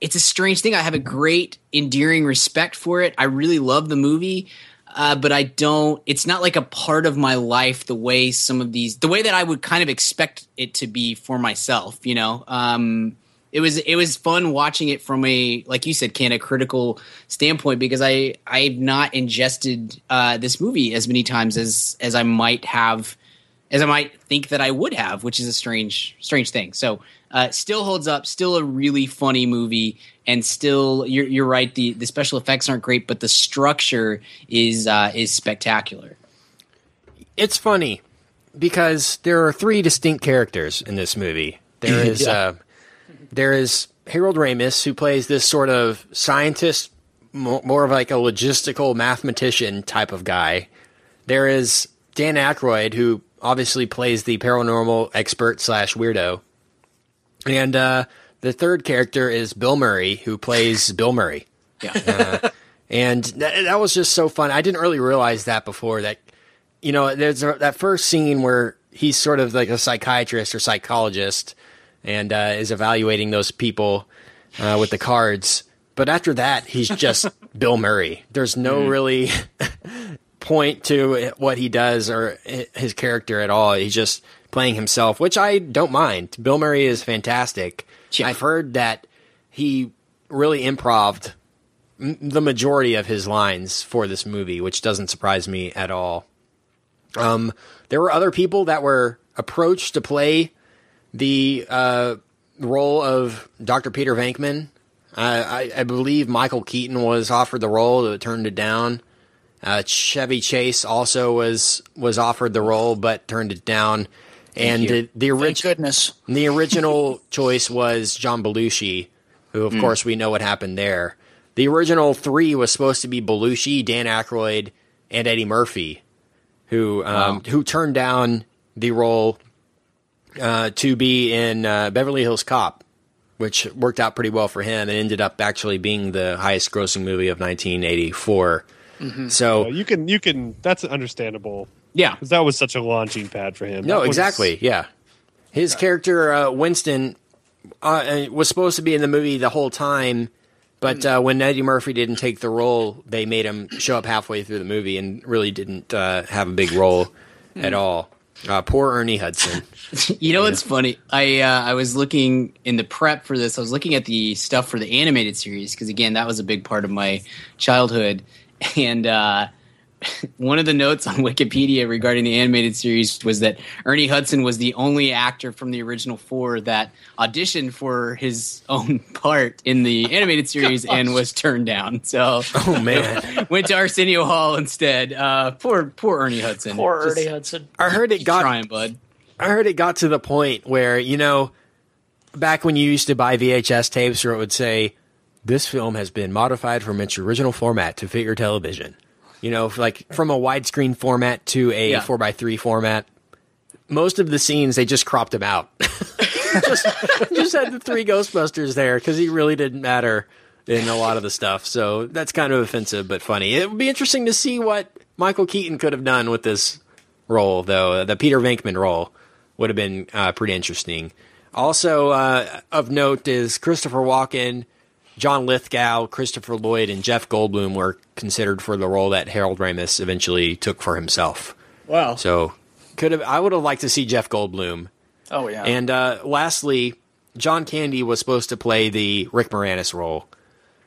it's a strange thing. I have a great endearing respect for it. I really love the movie, uh, but I don't. It's not like a part of my life the way some of these, the way that I would kind of expect it to be for myself. You know, um, it was it was fun watching it from a like you said, Ken, a critical standpoint because I I've not ingested uh, this movie as many times as as I might have as I might think that I would have, which is a strange strange thing. So uh, still holds up, still a really funny movie, and still you're you're right. The the special effects aren't great, but the structure is uh, is spectacular. It's funny because there are three distinct characters in this movie. There is uh, there is Harold Ramis who plays this sort of scientist, mo- more of like a logistical mathematician type of guy. There is Dan Aykroyd who obviously plays the paranormal expert slash weirdo, and uh, the third character is Bill Murray who plays Bill Murray. Yeah. And that, that was just so fun. I didn't really realize that before. That you know, there's a, that first scene where he's sort of like a psychiatrist or psychologist and uh, is evaluating those people uh, with the cards. But after that, he's just Bill Murray. There's no really point to what he does or his character at all. He's just playing himself, which I don't mind. Bill Murray is fantastic. Yeah. I've heard that he really improved m- the majority of his lines for this movie, which doesn't surprise me at all. Um, there were other people that were approached to play the uh, role of Dr. Peter Venkman. Uh, I, I believe Michael Keaton was offered the role, but turned it down. Uh, Chevy Chase also was was offered the role, but turned it down. And you. the, the Thank original goodness. the original choice was John Belushi, who, of course, we know what happened there. The original three was supposed to be Belushi, Dan Aykroyd, and Eddie Murphy, who um, who turned down the role uh, to be in uh, Beverly Hills Cop, which worked out pretty well for him and ended up actually being the highest grossing movie of 1984. So you can you can that's understandable Yeah. because that was such a launching pad for him. No, That was- exactly. Yeah, his character uh, Winston uh, was supposed to be in the movie the whole time, but uh, when Eddie Murphy didn't take the role, they made him show up halfway through the movie and really didn't uh, have a big role at all. Uh, poor Ernie Hudson. You know what's funny? I uh, I was looking in the prep for this. I was looking at the stuff for the animated series because again, that was a big part of my childhood. And uh, one of the notes on Wikipedia regarding the animated series was that Ernie Hudson was the only actor from the original four that auditioned for his own part in the animated series and was turned down. So Oh man, went to Arsenio Hall instead. Uh, poor poor Ernie Hudson. Poor Just Ernie Hudson. I heard it got trying, bud. I heard it got to the point where, you know, back when you used to buy VHS tapes where it would say, this film has been modified from its original format to fit your television. You know, like from a widescreen format to a Yeah. 4x3 format. Most of the scenes, they just cropped him out. just, just had the three Ghostbusters there because he really didn't matter in a lot of the stuff. So that's kind of offensive, but funny. It would be interesting to see what Michael Keaton could have done with this role, though. The Peter Venkman role would have been uh, pretty interesting. Also, uh, of note is Christopher Walken, John Lithgow, Christopher Lloyd, and Jeff Goldblum were considered for the role that Harold Ramis eventually took for himself. Wow. So, could have I would have liked to see Jeff Goldblum. oh yeah. And uh, lastly, John Candy was supposed to play the Rick Moranis role,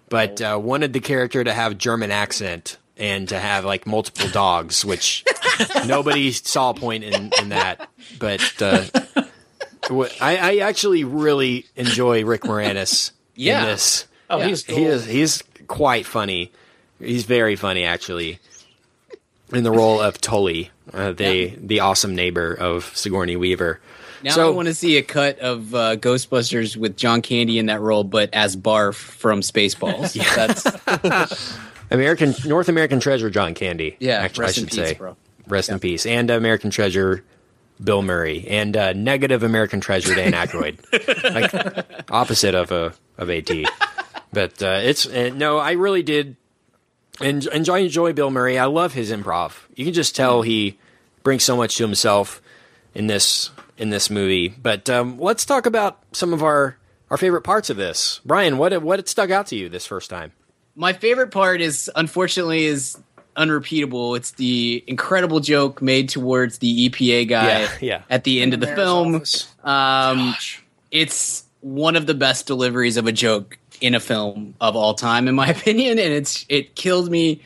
but uh, wanted the character to have German accent and to have like multiple dogs, which nobody saw a point in, in that. But uh, I, I actually really enjoy Rick Moranis Yeah. in this. Oh, he's He is he's quite funny. He's very funny actually. In the role of Tully, uh, the the awesome neighbor of Sigourney Weaver. Now So- I want to see a cut of uh, Ghostbusters with John Candy in that role, but as Barf from Spaceballs. That's American North American Treasure John Candy. Yeah, actually, rest I in should peace, say. bro. Rest in peace. And American Treasure Bill Murray and uh, negative American Treasure Dan Aykroyd, like opposite of a of AT. But uh, it's uh, no, I really did en- enjoy enjoy Bill Murray. I love his improv. You can just tell he brings so much to himself in this in this movie. But um, let's talk about some of our our favorite parts of this. Brian, what what stuck out to you this first time? my favorite part is unfortunately is unrepeatable. It's the incredible joke made towards the EPA guy Yeah, yeah. at the end of the Mayor's film. Um, it's one of the best deliveries of a joke in a film of all time, in my opinion, and it's it killed me.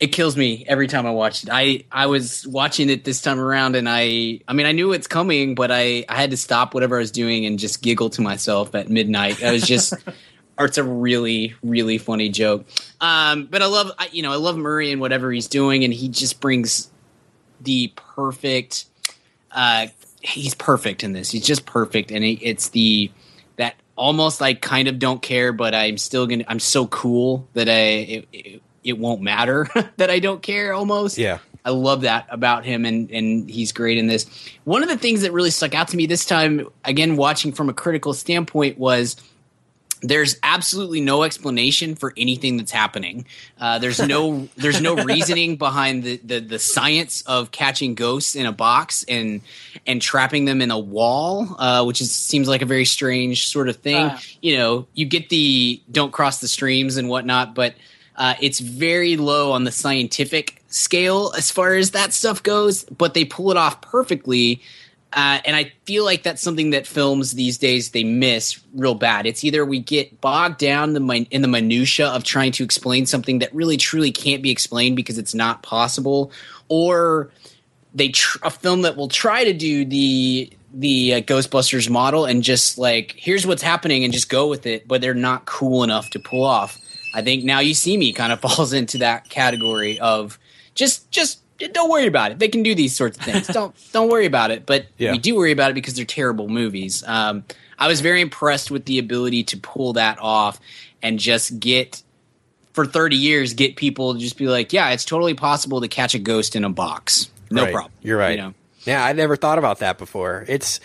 It kills me every time I watch it. I I was watching it this time around, and I I mean I knew it's coming, but I I had to stop whatever I was doing and just giggle to myself at midnight. I was just. it's a really really funny joke um, but i love I, you know i love murray and whatever he's doing and he just brings the perfect uh, he's perfect in this he's just perfect and it, it's the almost like kind of don't care but i'm still gonna i'm so cool that i it, it, it won't matter that i don't care almost Yeah. I love that about him, and and he's great in this. One of the things that really stuck out to me this time, again watching from a critical standpoint, was there's absolutely no explanation for anything that's happening. Uh, there's no there's no reasoning behind the, the the science of catching ghosts in a box and and trapping them in a wall, uh, which is seems like a very strange sort of thing. Ah. you know, you get the don't cross the streams and whatnot, but uh, it's very low on the scientific scale as far as that stuff goes. But they pull it off perfectly. Uh, and I feel like that's something that films these days they miss real bad. It's either we get bogged down the min- in the minutia of trying to explain something that really truly can't be explained because it's not possible, or they tr- a film that will try to do the the uh, Ghostbusters model and just like here's what's happening and just go with it, but they're not cool enough to pull off. I think now you see me kind of falls into that category of just just don't worry about it. They can do these sorts of things. don't don't worry about it. But Yeah. we do worry about it because they're terrible movies. Um, I was very impressed with the ability to pull that off and just get for 30 years get people to just be like, yeah, it's totally possible to catch a ghost in a box. No Right. problem. You're right. You know? Yeah, I never thought about that before. It's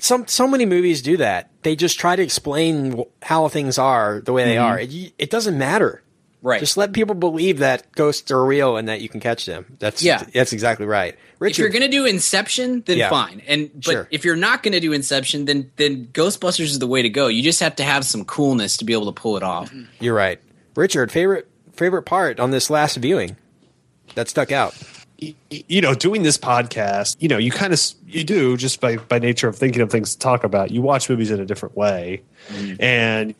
some so many movies do that. They just try to explain how things are the way they are. It, it doesn't matter. Right. Just let people believe that ghosts are real and that you can catch them. That's Yeah. That's exactly right. Richard, if you're going to do Inception, then Yeah. fine. And but Sure. if you're not going to do Inception, then then Ghostbusters is the way to go. You just have to have some coolness to be able to pull it off. Mm-hmm. you're right. Richard, favorite favorite part on this last viewing that stuck out. you know, doing this podcast, you know, you kind of you do just by by nature of thinking of things to talk about. You watch movies in a different way, mm-hmm. and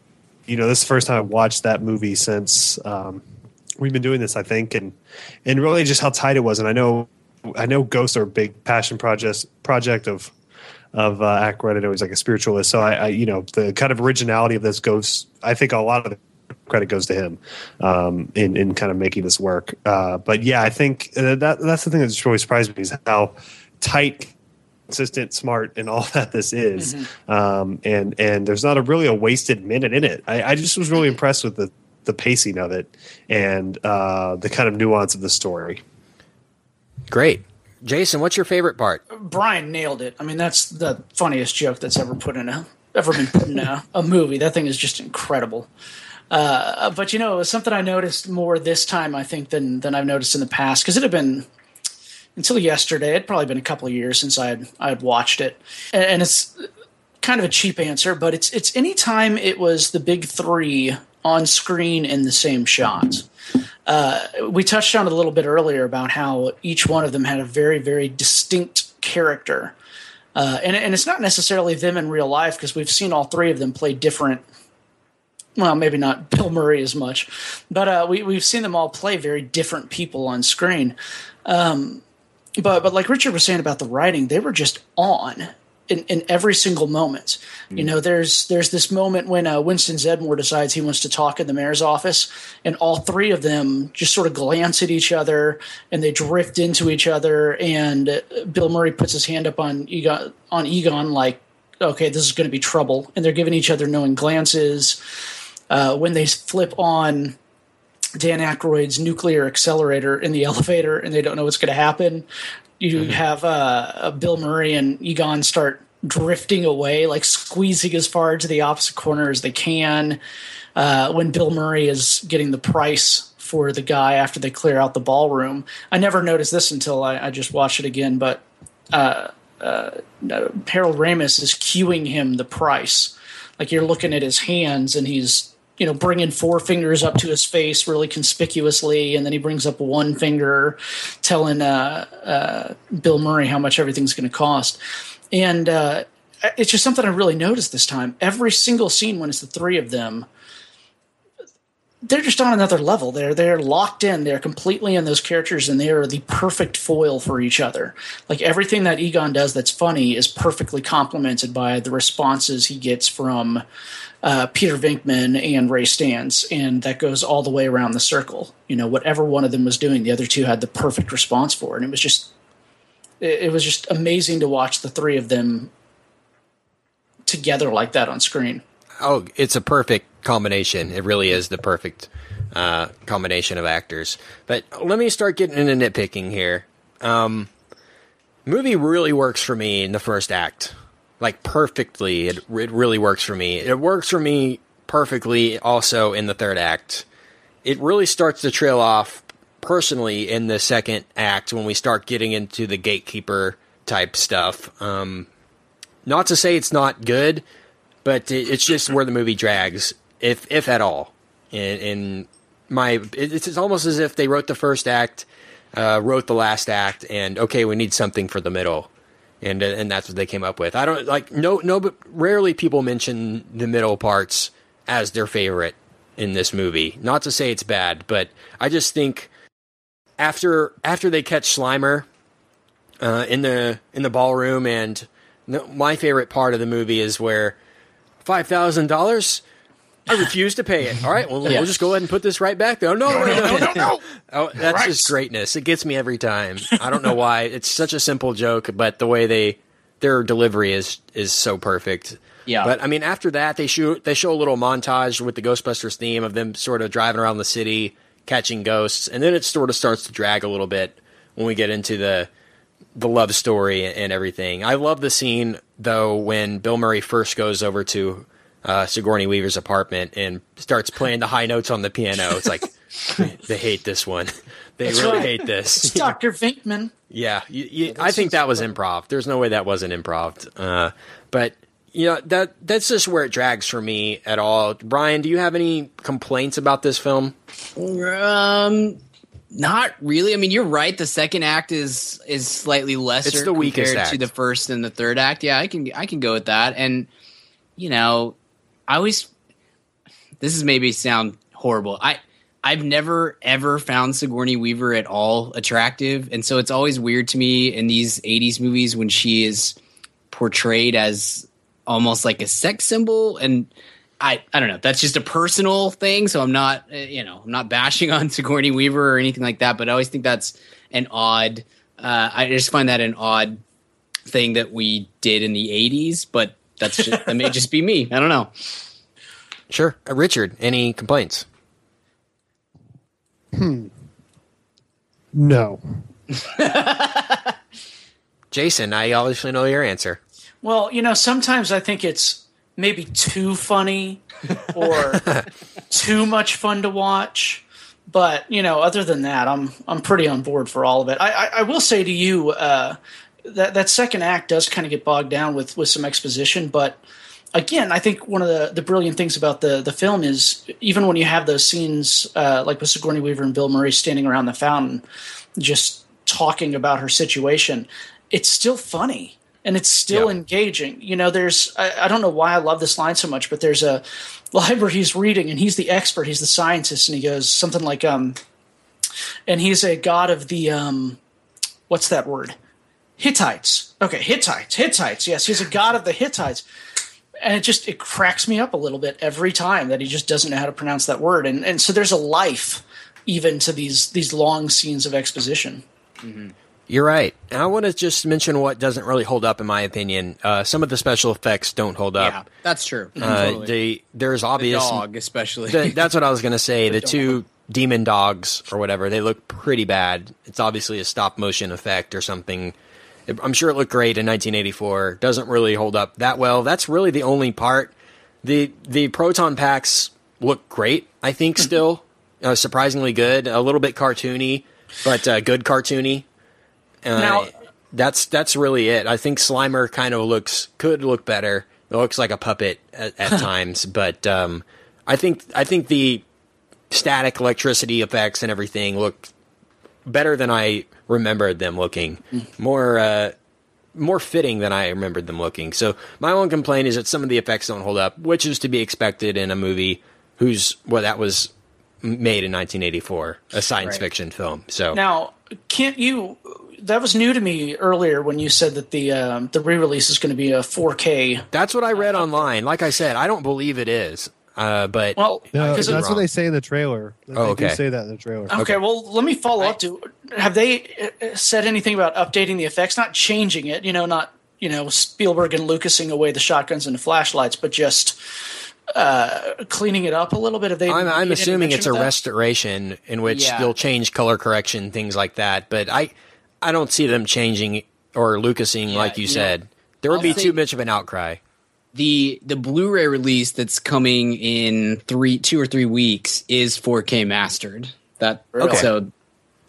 you know, this is the first time I've watched that movie since um, we've been doing this. I think, and and really just how tight it was. And I know, I know, ghosts are a big passion project project of of uh, Aykroyd. I know he's like a spiritualist, so I, I, you know, the kind of originality of this ghost. I think a lot of the credit goes to him um, in in kind of making this work. Uh, but yeah, I think uh, that that's the thing that's really surprised me is how tight, consistent, smart, and all that this is. Um, and and there's not a really a wasted minute in it. I, I just was really impressed with the the pacing of it and uh, the kind of nuance of the story. Great. Jason, what's your favorite part? Brian nailed it. I mean, that's the funniest joke that's ever put in a ever been put in a, a movie. That thing is just incredible. Uh, but you know, it was something I noticed more this time, I think, than than I've noticed in the past because it had been until yesterday. It'd probably been a couple of years since I had I had watched it, and, it's kind of a cheap answer, but it's it's any time it was the big three on screen in the same shot we touched on it a little bit earlier about how each one of them had a very, very distinct character. Uh, and, and it's not necessarily them in real life because we've seen all three of them play different. Well, maybe not Bill Murray as much, but uh, we, we've seen them all play very different people on screen. Um, but but like Richard was saying about the writing, they were just on in, in every single moment. You know, there's there's this moment when uh, Winston Zeddemore decides he wants to talk in the mayor's office, and all three of them just sort of glance at each other and they drift into each other. And uh, Bill Murray puts his hand up on Egon, on Egon like, okay, this is going to be trouble. And they're giving each other knowing glances. Uh, when they flip on Dan Aykroyd's nuclear accelerator in the elevator and they don't know what's going to happen. You have uh, Bill Murray and Egon start drifting away, like squeezing as far to the opposite corner as they can. Uh, when Bill Murray is getting the price for the guy after they clear out the ballroom, I never noticed this until I, I just watched it again. But uh, uh, Harold Ramis is cueing him the price. Like you're looking at his hands, and he's you know bringing four fingers up to his face really conspicuously, and then he brings up one finger, telling uh, uh, Bill Murray how much everything's going to cost. And uh, it's just something I really noticed this time. Every single scene when it's the three of them, they're just on another level. They're they're locked in. They're completely in those characters, and they are the perfect foil for each other. Like everything that Egon does that's funny is perfectly complemented by the responses he gets from uh, Peter Venkman and Ray Stantz, and that goes all the way around the circle. You know, whatever one of them was doing, the other two had the perfect response for, it. and it was just it, it was just amazing to watch the three of them together like that on screen. Oh, it's a perfect combination. It really is the perfect uh, combination of actors. But let me start getting into nitpicking here. Um, movie really works for me in the first act, like perfectly. It, it really works for me. It works for me perfectly also in the third act. It really starts to trail off personally in the second act when we start getting into the gatekeeper type stuff. Um, not to say it's not good, but it, it's just where the movie drags, if if at all. In, in my, it's, almost as if they wrote the first act, uh, wrote the last act, and okay, we need something for the middle, and uh, and that's what they came up with. I don't like no no, but rarely people mention the middle parts as their favorite in this movie. Not to say it's bad, but I just think after after they catch Slimer uh, in the in the ballroom, and my favorite part of the movie is where five thousand dollars. I refuse to pay it. All right, well, we'll just go ahead and put this right back there. No, no, no, no, no. Oh, that's Right. just greatness. It gets me every time. I don't know why. It's such a simple joke, but the way they their delivery is is so perfect. Yeah. But I mean, after that, they shoot they show a little montage with the Ghostbusters theme of them sort of driving around the city catching ghosts, and then it sort of starts to drag a little bit when we get into the the love story and everything. I love the scene though when Bill Murray first goes over to uh, Sigourney Weaver's apartment and starts playing the high notes on the piano. It's like they hate this one. They That's really right. hate It's this. Dr. Venkman. Yeah, you, you, I think that was improv. There's no way that wasn't improv. Uh, but you know that that's just where it drags for me at all. Brian, do you have any complaints about this film? Um, not really. I mean, you're right. The second act is is slightly lesser. It's the weakest compared act. to the first and the third act. Yeah, I can I can go with that. And you know, I always this is maybe sound horrible. I I've never ever found Sigourney Weaver at all attractive, and so it's always weird to me in these '80s movies when she is portrayed as almost like a sex symbol and I, I don't know. That's just a personal thing. So I'm not, uh, you know, I'm not bashing on Sigourney Weaver or anything like that. But I always think that's an odd. Uh, I just find that an odd thing that we did in the '80s. But that's just, that may just be me. I don't know. Sure, uh, Richard. Any complaints? No. Jason, I obviously know your answer. Well, you know, sometimes I think it's maybe too funny or too much fun to watch. But you know, other than that, I'm I'm pretty on board for all of it. I I, I will say to you uh, that that second act does kind of get bogged down with with some exposition, but again, I think one of the, the brilliant things about the the film is even when you have those scenes uh, like with Sigourney Weaver and Bill Murray standing around the fountain, just talking about her situation, it's still funny and it's still Yeah. engaging. You know, there's I, I don't know why I love this line so much, but there's a library he's reading and he's the expert, he's the scientist, and he goes something like um, and he's a god of the um, what's that word? Hittites. Okay, Hittites. Hittites. Yes, he's a god of the Hittites and it just it cracks me up a little bit every time that he just doesn't know how to pronounce that word and and so there's a life even to these these long scenes of exposition You're right. And I want to just mention what doesn't really hold up, in my opinion. Uh, some of the special effects don't hold up. Yeah, that's true. Uh, Totally. they, there's the obvious. dog, especially. the- that's what I was going to say. The two demon dogs or whatever, they look pretty bad. It's obviously a stop motion effect or something. I'm sure it looked great in 1984. Doesn't really hold up that well. That's really the only part. The the proton packs look great. I think still uh, surprisingly good. A little bit cartoony, but uh, good cartoony. Uh, Now- that's that's really it. I think Slimer kind of looks could look better. It looks like a puppet at, at times, but um, I think I think the static electricity effects and everything look better than I remembered them looking. More uh, more fitting than I remembered them looking. So my only complaint is that some of the effects don't hold up, which is to be expected in a movie whose well that was made in 1984, a science Right. fiction film. So Now, can't you? That was new to me earlier when you said that the um, the re-release is going to be a 4K. that's what I read online. Like I said, I don't believe it is, uh, but Well, No, that's wrong. what they say in the trailer. They Oh, do okay. say that in the trailer. Okay, well, let me follow up to. Have they uh, said anything about updating the effects? Not changing it, you know, not you know Spielberg and Lucasing away the shotguns and the flashlights, but just uh, cleaning it up a little bit. Have they? I'm, I'm assuming it's a that? restoration in which Yeah. they'll change color correction, things like that. But I, I don't see them changing or Lucasing like you you said. There would I'll be say- too much of an outcry. The the Blu-ray release that's coming in three, two or three weeks is 4K mastered. That Okay. so.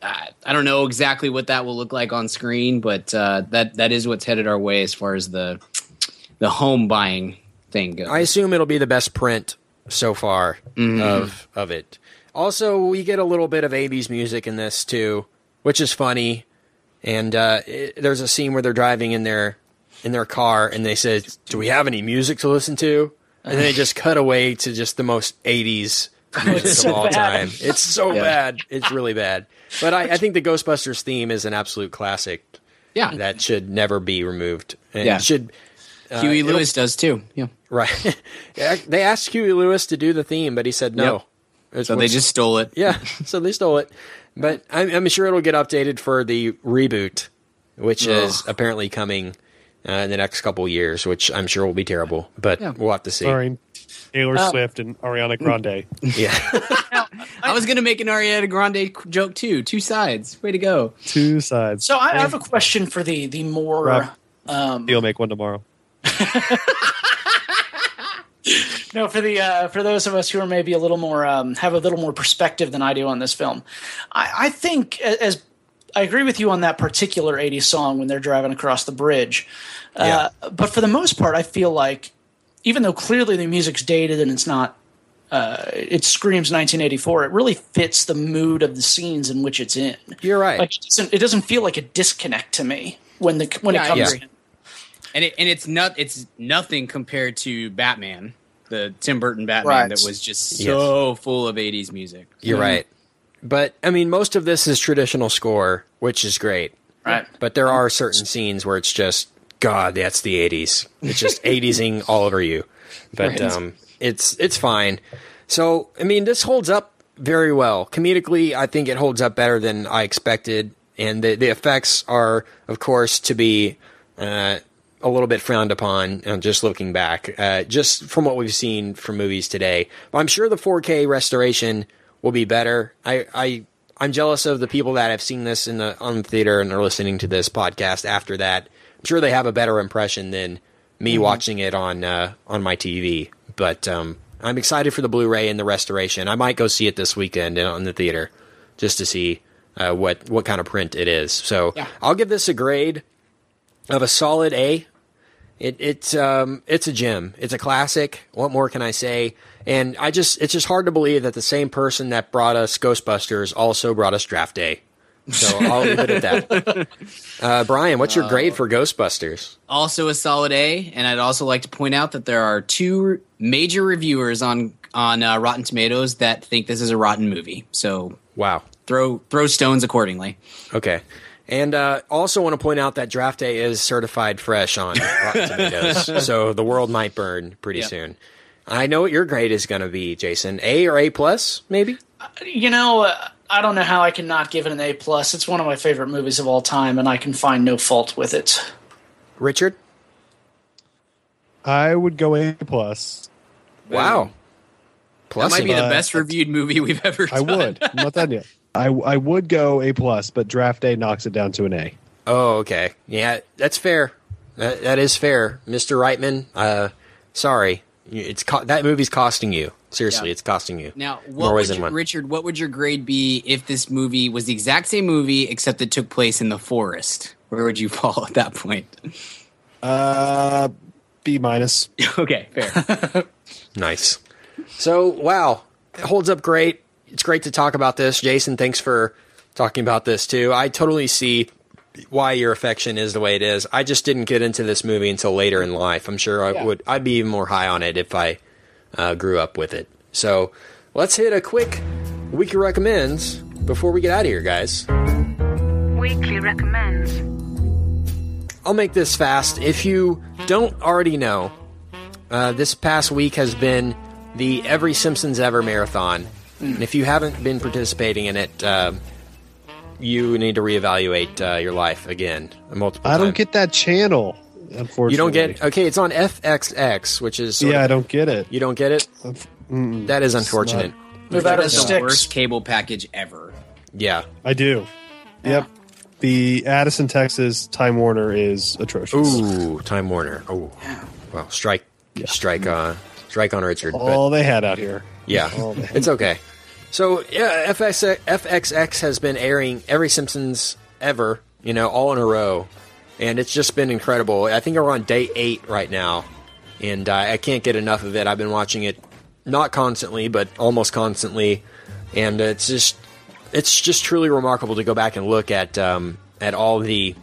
I I don't know exactly what that will look like on screen, but uh, that that is what's headed our way as far as the the home buying thing goes. I assume it'll be the best print so far Mm-hmm. of of it. Also, we get a little bit of 80s music in this too, which is funny. And uh, it, there's a scene where they're driving in their in their car, and they said, "Do we have any music to listen to?" And then they just cut away to just the most 80s music so of all bad. time. It's so bad. It's really bad. But I, I think the Ghostbusters theme is an absolute classic yeah, that should never be removed. And Yeah. it should uh, Huey Lewis does too. Yeah, Right. They asked Huey Lewis to do the theme, but he said no. Yep. It's so they just stole it. yeah. So they stole it, but I'm, I'm sure it'll get updated for the reboot, which is apparently coming uh, in the next couple years, which I'm sure will be terrible. But Yeah. we'll have to see. Starring Taylor Uh, Swift and Ariana Grande. Yeah. I was gonna make an Ariana Grande joke too. Two sides. Way to go. Two sides. So I, I have a question for the the more. Rob. Um, You'll make one tomorrow. No, for the uh, for those of us who are maybe a little more um, have a little more perspective than I do on this film, I, I think a- as I agree with you on that particular '80s song when they're driving across the bridge, uh, but for the most part, I feel like even though clearly the music's dated and it's not, uh, it screams 1984. It really fits the mood of the scenes in which it's in. You're right. Like it doesn't, it doesn't feel like a disconnect to me when the when Yeah, it comes yeah. to. And it, and it's not it's nothing compared to Batman, the Tim Burton Batman Right. that was just so full of '80s music. You're right. But I mean, most of this is traditional score, which is great. Right. But there are certain scenes where it's just God, that's the '80s. It's just '80sing all over you. But Right. um, it's it's fine. So I mean, this holds up very well comedically. I think it holds up better than I expected, and the the effects are, of course, to be. Uh, a little bit frowned upon uh, just looking back, uh, just from what we've seen from movies today. But I'm sure the 4K restoration will be better. I, I I'm jealous of the people that have seen this in the on the theater and are listening to this podcast after that. I'm sure they have a better impression than me watching it on uh, on my TV. But um, I'm excited for the Blu-ray and the restoration. I might go see it this weekend in, in the theater just to see uh, what what kind of print it is. So Yeah. I'll give this a grade of a solid A. It, it's um it's a gem. It's a classic. What more can I say? And I just it's just hard to believe that the same person that brought us Ghostbusters also brought us Draft Day. So I'll leave it at that. Uh, Brian, what's your grade for Ghostbusters? Also a solid A, and I'd also like to point out that there are two major reviewers on on uh, Rotten Tomatoes that think this is a rotten movie. So Wow. throw throw stones accordingly. Okay. And uh, also want to point out that Draft Day is certified fresh on Rotten Tomatoes, so the world might burn pretty Yep. soon. I know what your grade is going to be, Jason. A or A plus, maybe. You know, uh, I don't know how I can not give it an A plus. It's one of my favorite movies of all time, and I can find no fault with it. Richard. I would go A plus. Wow. That Plus, might be the best reviewed movie we've ever seen. I would. I'm not done yet. I, I would go A plus, but draft day knocks it down to an A. Oh, okay. Yeah, that's fair. That, that is fair, Mr. Reitman. Uh, sorry, it's co- that movie's costing you. Seriously, Yeah. it's costing you. Now, More what ways would than you, one. Richard? What would your grade be if this movie was the exact same movie except it took place in the forest? Where would you fall at that point? Uh, B minus. okay, fair. Nice. So, wow, it holds up great. It's great to talk about this. Jason, thanks for talking about this too. I totally see why your affection is the way it is. I just didn't get into this movie until later in life. I'm sure I would. I'd be even more high on it if I uh, grew up with it. So let's hit a quick weekly recommends before we get out of here, guys. Weekly recommends. I'll make this fast. If you don't already know, uh, this past week has been the Every Simpsons Ever marathon. And if you haven't been participating in it, uh, you need to reevaluate uh, your life again. Multiple I don't get that channel. Unfortunately, You don't get okay. It's on FXX, which is sort Yeah, I don't get it. You don't get it. That is unfortunate. Move out of That's the sticks. worst cable package ever. Yeah. I do. Yep. The Addison, Texas Time Warner is atrocious. Ooh, Time Warner. Oh, well, strike, strike, uh, strike on Richard. but- All they had out here. Yeah, it's okay. So yeah, FX, FXX has been airing every Simpsons ever, you know, all in a row, and it's just been incredible. I think we're on day eight right now, and uh, I can't get enough of it. I've been watching it not constantly, but almost constantly, and it's just it's just truly remarkable to go back and look at um, at all the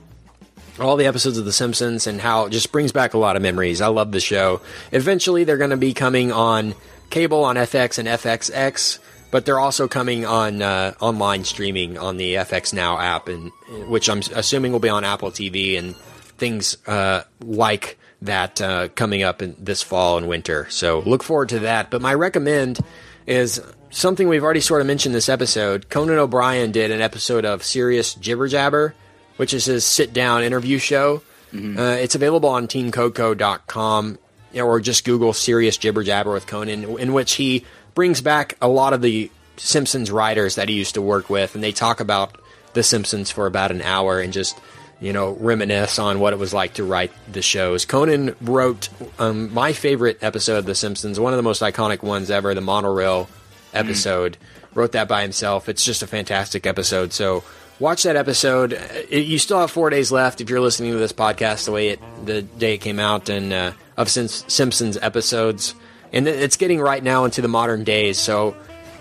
all the episodes of The Simpsons and how it just brings back a lot of memories. I love the show. Eventually, they're going to be coming on cable on FX and FXX, but they're also coming on uh, online streaming on the FX Now app, and which I'm assuming will be on Apple TV and things uh, like that uh, coming up in this fall and winter. So look forward to that. But my recommend is something we've already sort of mentioned this episode. Conan O'Brien did an episode of Serious Jibber Jabber, which is his sit down interview show. Uh, it's available on teamcoco.com know, or just Google Serious Jibber Jabber with Conan, in which he brings back a lot of the Simpsons writers that he used to work with, and they talk about The Simpsons for about an hour and just, you know, reminisce on what it was like to write the shows. Conan wrote um, my favorite episode of The Simpsons, one of the most iconic ones ever, the monorail episode. Wrote that by himself. It's just a fantastic episode. So watch that episode. It, you still have four days left if you're listening to this podcast the way it the day it came out and uh, of Sim- Simpsons episodes. And it's getting right now into the modern days. So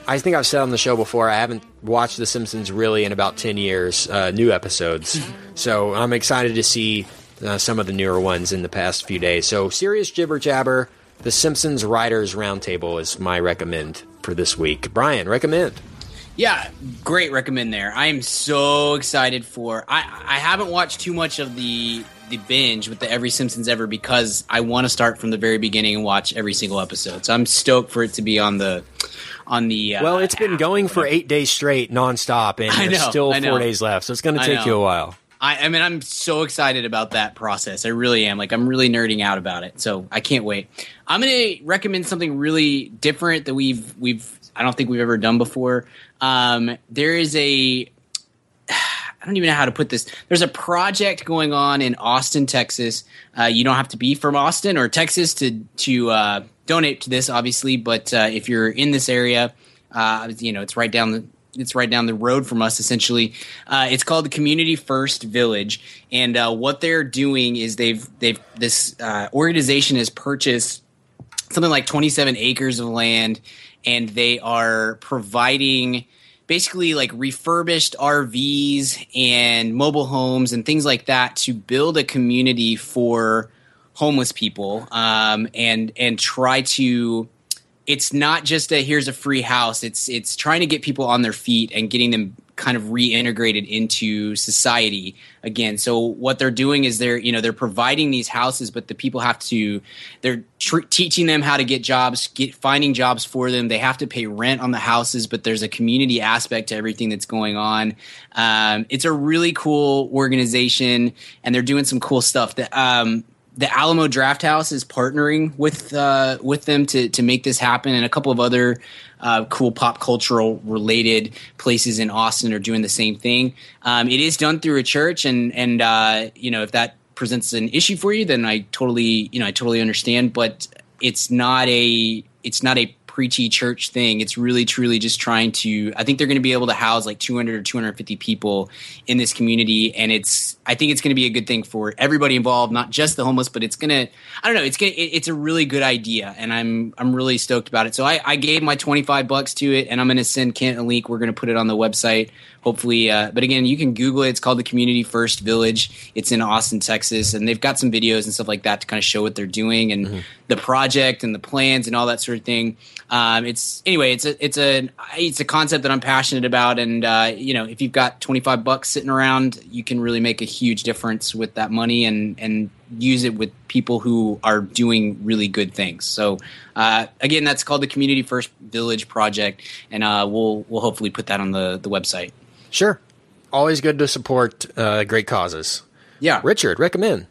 I think I've said on the show before I haven't watched The Simpsons really in about ten years. Uh, new episodes. so I'm excited to see uh, some of the newer ones in the past few days. So serious jibber jabber. The Simpsons Writers Roundtable is my recommend for this week. Brian, recommend. Yeah, great recommend there. I am so excited for. I I haven't watched too much of the the binge with the Every Simpsons Ever because I want to start from the very beginning and watch every single episode. So I'm stoked for it to be on the on the. Uh, Well, it's been going for eight days straight, nonstop, and I there's know, still four days left, so it's going to take you a while. I, I mean, I'm so excited about that process. I really am. Like, I'm really nerding out about it. So I can't wait. I'm going to recommend something really different that we've we've I don't think we've ever done before. Um, there is a I don't even know how to put this. There's a project going on in Austin, Texas. Uh, you don't have to be from Austin or Texas to to uh, donate to this, obviously. But uh, if you're in this area, uh, you know it's right down the it's right down the road from us. Essentially, uh, it's called the Community First Village, and uh, what they're doing is they've they've this uh, organization has purchased something like 27 acres of land and they are providing basically like refurbished RVs and mobile homes and things like that to build a community for homeless people um, and and try to it's not just a here's a free house. It's it's trying to get people on their feet and getting them kind of reintegrated into society again. So what they're doing is they're you know they're providing these houses but the people have to they're tr- teaching them how to get jobs get finding jobs for them. They have to pay rent on the houses but there's a community aspect to everything that's going on. Um, it's a really cool organization and they're doing some cool stuff. That um, the Alamo Drafthouse is partnering with uh, with them to to make this happen, and a couple of other uh, cool pop cultural related places in Austin are doing the same thing. Um, it is done through a church, and and uh, you know if that presents an issue for you, then I totally you know I totally understand. But it's not a it's not a preachy church thing. It's really truly just trying to. I think they're going to be able to house like 200 or 250 people in this community, and it's. I think it's going to be a good thing for everybody involved, not just the homeless, but it's going to. I don't know. It's going. to It's a really good idea, and I'm I'm really stoked about it. So I, I gave my 25 bucks to it, and I'm going to send Kent a link. We're going to put it on the website hopefully uh, but again you can google it. It's called the community first village. It's in austin texas and they've got some videos and stuff like that to kind of show what they're doing and the project and the plans and all that sort of thing. Um, it's anyway it's a it's a it's a concept that i'm passionate about and uh, you know if you've got 25 bucks sitting around you can really make a huge difference with that money and and use it with people who are doing really good things. So uh, again that's called the community first village project and uh, we'll we'll hopefully put that on the the website Sure. Always good to support uh, great causes. yeah Richard, recommend.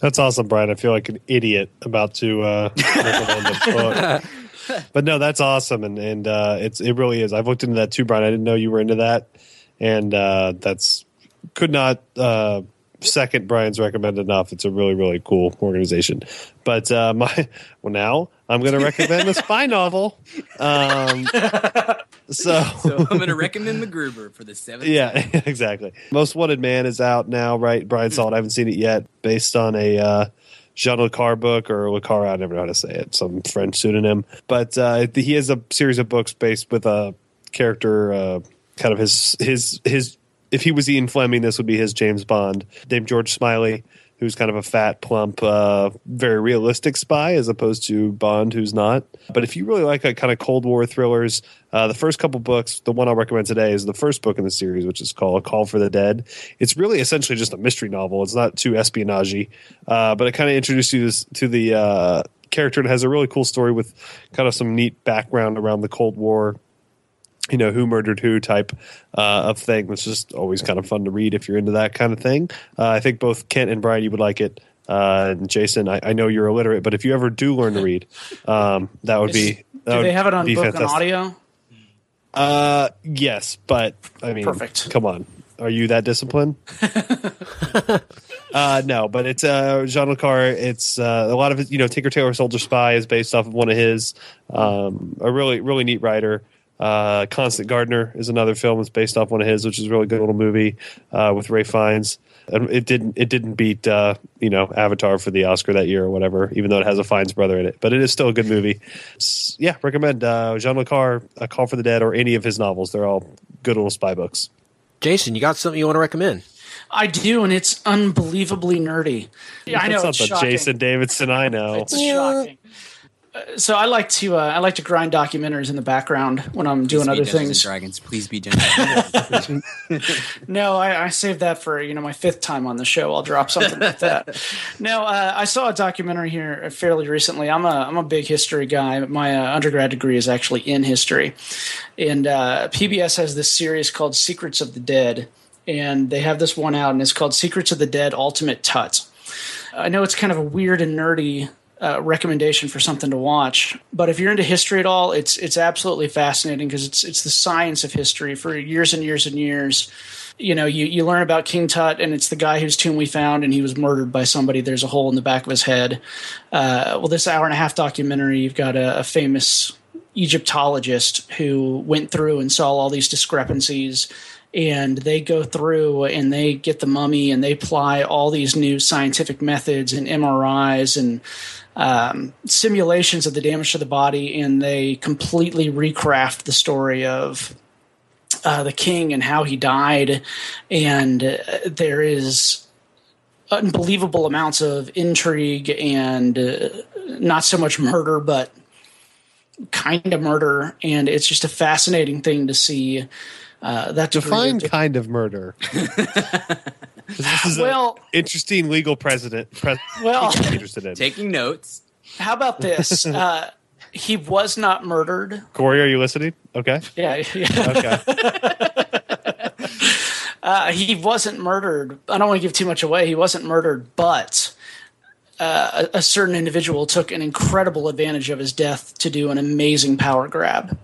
That's awesome, Brian. I feel like an idiot about to uh, recommend a book. But no, that's awesome, and and uh, it's it really is. I've looked into that too, Brian. I didn't know you were into that, and uh, that's could not uh, second Brian's recommend enough. It's a really really cool organization. But uh, my well now I'm going to recommend a spy novel. Um, so so i'm going to recommend the gruber for the seventh yeah, exactly. Most Wanted Man is out now, right? Brian Salt. I haven't seen it yet. Based on a uh, Jean Le Carre book or Le Carre, I never know how to say it. Some French pseudonym, but uh, he has a series of books based with a character, uh, kind of his his his. If he was Ian Fleming, this would be his James Bond, named George Smiley, who's kind of a fat, plump, uh, very realistic spy, as opposed to Bond, who's not. But if you really like kind of Cold War thrillers, uh, the first couple books, the one I'll recommend today is the first book in the series, which is called A Call for the Dead. It's really essentially just a mystery novel. It's not too espionage, uh, but it kind of introduces you to the uh, character and has a really cool story with kind of some neat background around the Cold War you know who murdered who type uh, of thing is just always kind of fun to read if you're into that kind of thing uh, i think both kent and brian you would like it uh, and jason I, I know you're illiterate but if you ever do learn to read um, that would be that Do would they have it on book and audio? uh yes but i mean Perfect. come on are you that disciplined uh no but it's uh jean le Carre. it's uh, a lot of it you know tinker tailor soldier spy is based off of one of his um a really really neat writer uh constant gardener is another film that's based off one of his which is a really good little movie uh with Ralph Fiennes and it didn't it didn't beat uh you know avatar for the oscar that year or whatever even though it has a fiennes brother in it but it is still a good movie S- yeah recommend uh jean le Carre, a call for the dead or any of his novels they're all good little spy books Jason, you got something you want to recommend? I do, and it's unbelievably nerdy. Yeah, I know That's it's not the shocking. Jason Davidson I know. It's shocking. So I like to uh, I like to grind documentaries in the background when I'm doing other things. Dragons. Please be Dungeons. No, I, I saved that for you know my fifth time on the show. I'll drop something like that. No, uh, I saw a documentary here fairly recently. I'm a I'm a big history guy. My uh, undergrad degree is actually in history, and uh, PBS has this series called Secrets of the Dead, and they have this one out, and it's called Secrets of the Dead Ultimate Tut. I know it's kind of a weird and nerdy uh, recommendation for something to watch, but if you're into history at all, it's it's absolutely fascinating because it's it's the science of history for years and years and years. You know, you, you learn about King Tut, and it's the guy whose tomb we found, and he was murdered by somebody. There's a hole in the back of his head. Uh, well, this hour and a half documentary, you've got a, a famous Egyptologist who went through and saw all these discrepancies and they go through and they get the mummy and they apply all these new scientific methods and MRIs and um, simulations of the damage to the body, and they completely recraft the story of uh, the king and how he died. And uh, there is unbelievable amounts of intrigue and uh, not so much murder, but kind of murder. And it's just a fascinating thing to see. Uh, that of- kind of murder. 'Cause this is Well- an interesting legal precedent. Pre- Well- I'm interested in. Taking notes. How about this? Uh, he was not murdered. Corey, are you listening? Okay. Yeah, yeah. Okay. Uh, he wasn't murdered. I don't want to give too much away. He wasn't murdered, but uh, a, a certain individual took an incredible advantage of his death to do an amazing power grab.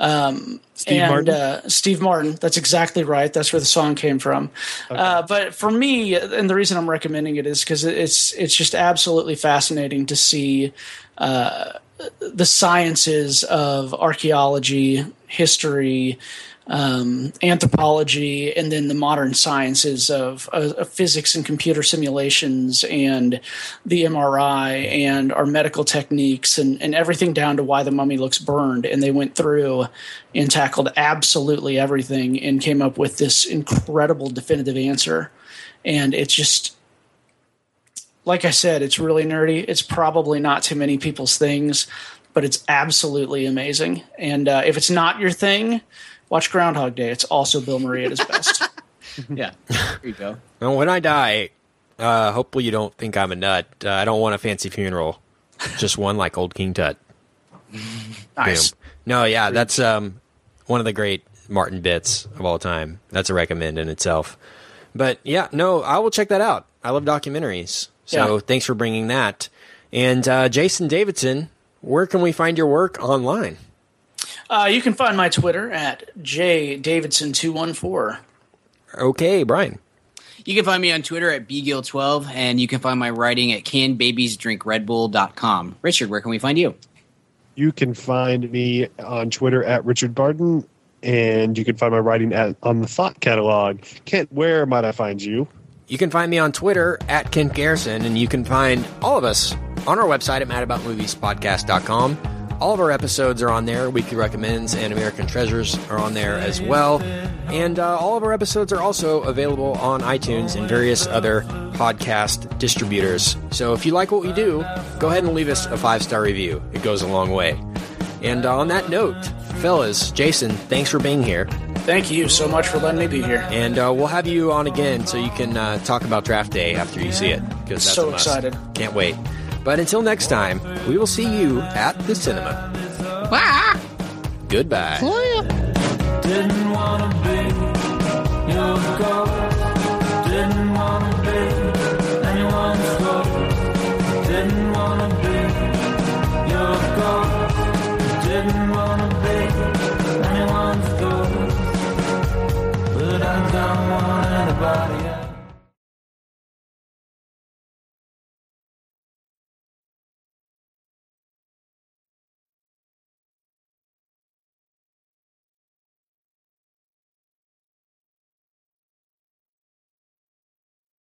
Um, Steve and Martin? Uh, Steve Martin. That's exactly right. That's where the song came from. Uh, but for me, and the reason I'm recommending it is because it's it's just absolutely fascinating to see uh, the sciences of archaeology, history, um, anthropology, and then the modern sciences of, of, of physics and computer simulations and the MRI and our medical techniques and, and everything down to why the mummy looks burned. And they went through and tackled absolutely everything and came up with this incredible definitive answer. And it's just, like I said, it's really nerdy. It's probably not too many people's things, but it's absolutely amazing. And uh, if it's not your thing, watch Groundhog Day. It's also Bill Murray at his best. Yeah, there you go. Well, when I die, uh, hopefully you don't think I'm a nut. Uh, I don't want a fancy funeral, just one like old King Tut. nice. Boom. No, yeah, that's um, one of the great Martin bits of all time. That's a recommend in itself. But yeah, no, I will check that out. I love documentaries. So Yeah. thanks for bringing that. And uh, Jason Davidson, where can we find your work online? Uh, you can find my Twitter at jdavidson214. Okay, Brian. You can find me on Twitter at bgill12, and you can find my writing at canbabiesdrinkredbull.com. Richard, where can we find you? You can find me on Twitter at Richard Barton, and you can find my writing at on the Thought Catalog. Kent, where might I find you? You can find me on Twitter at Kent Garrison, and you can find all of us on our website at madaboutmoviespodcast.com. All of our episodes are on there. Weekly Recommends and American Treasures are on there as well. And uh, all of our episodes are also available on iTunes and various other podcast distributors. So if you like what we do, go ahead and leave us a five star review. It goes a long way. And uh, on that note, fellas, Jason, thanks for being here. Thank you so much for letting me be here. And uh, we'll have you on again so you can uh, talk about draft day after you see it. Because that's So excited. Can't wait. But until next time, we will see you at the cinema. Goodbye. Didn't wanna be your ghost. Didn't wanna be anyone's ghost. Didn't wanna be your ghost. Didn't wanna be anyone's ghost. But I don't want anybody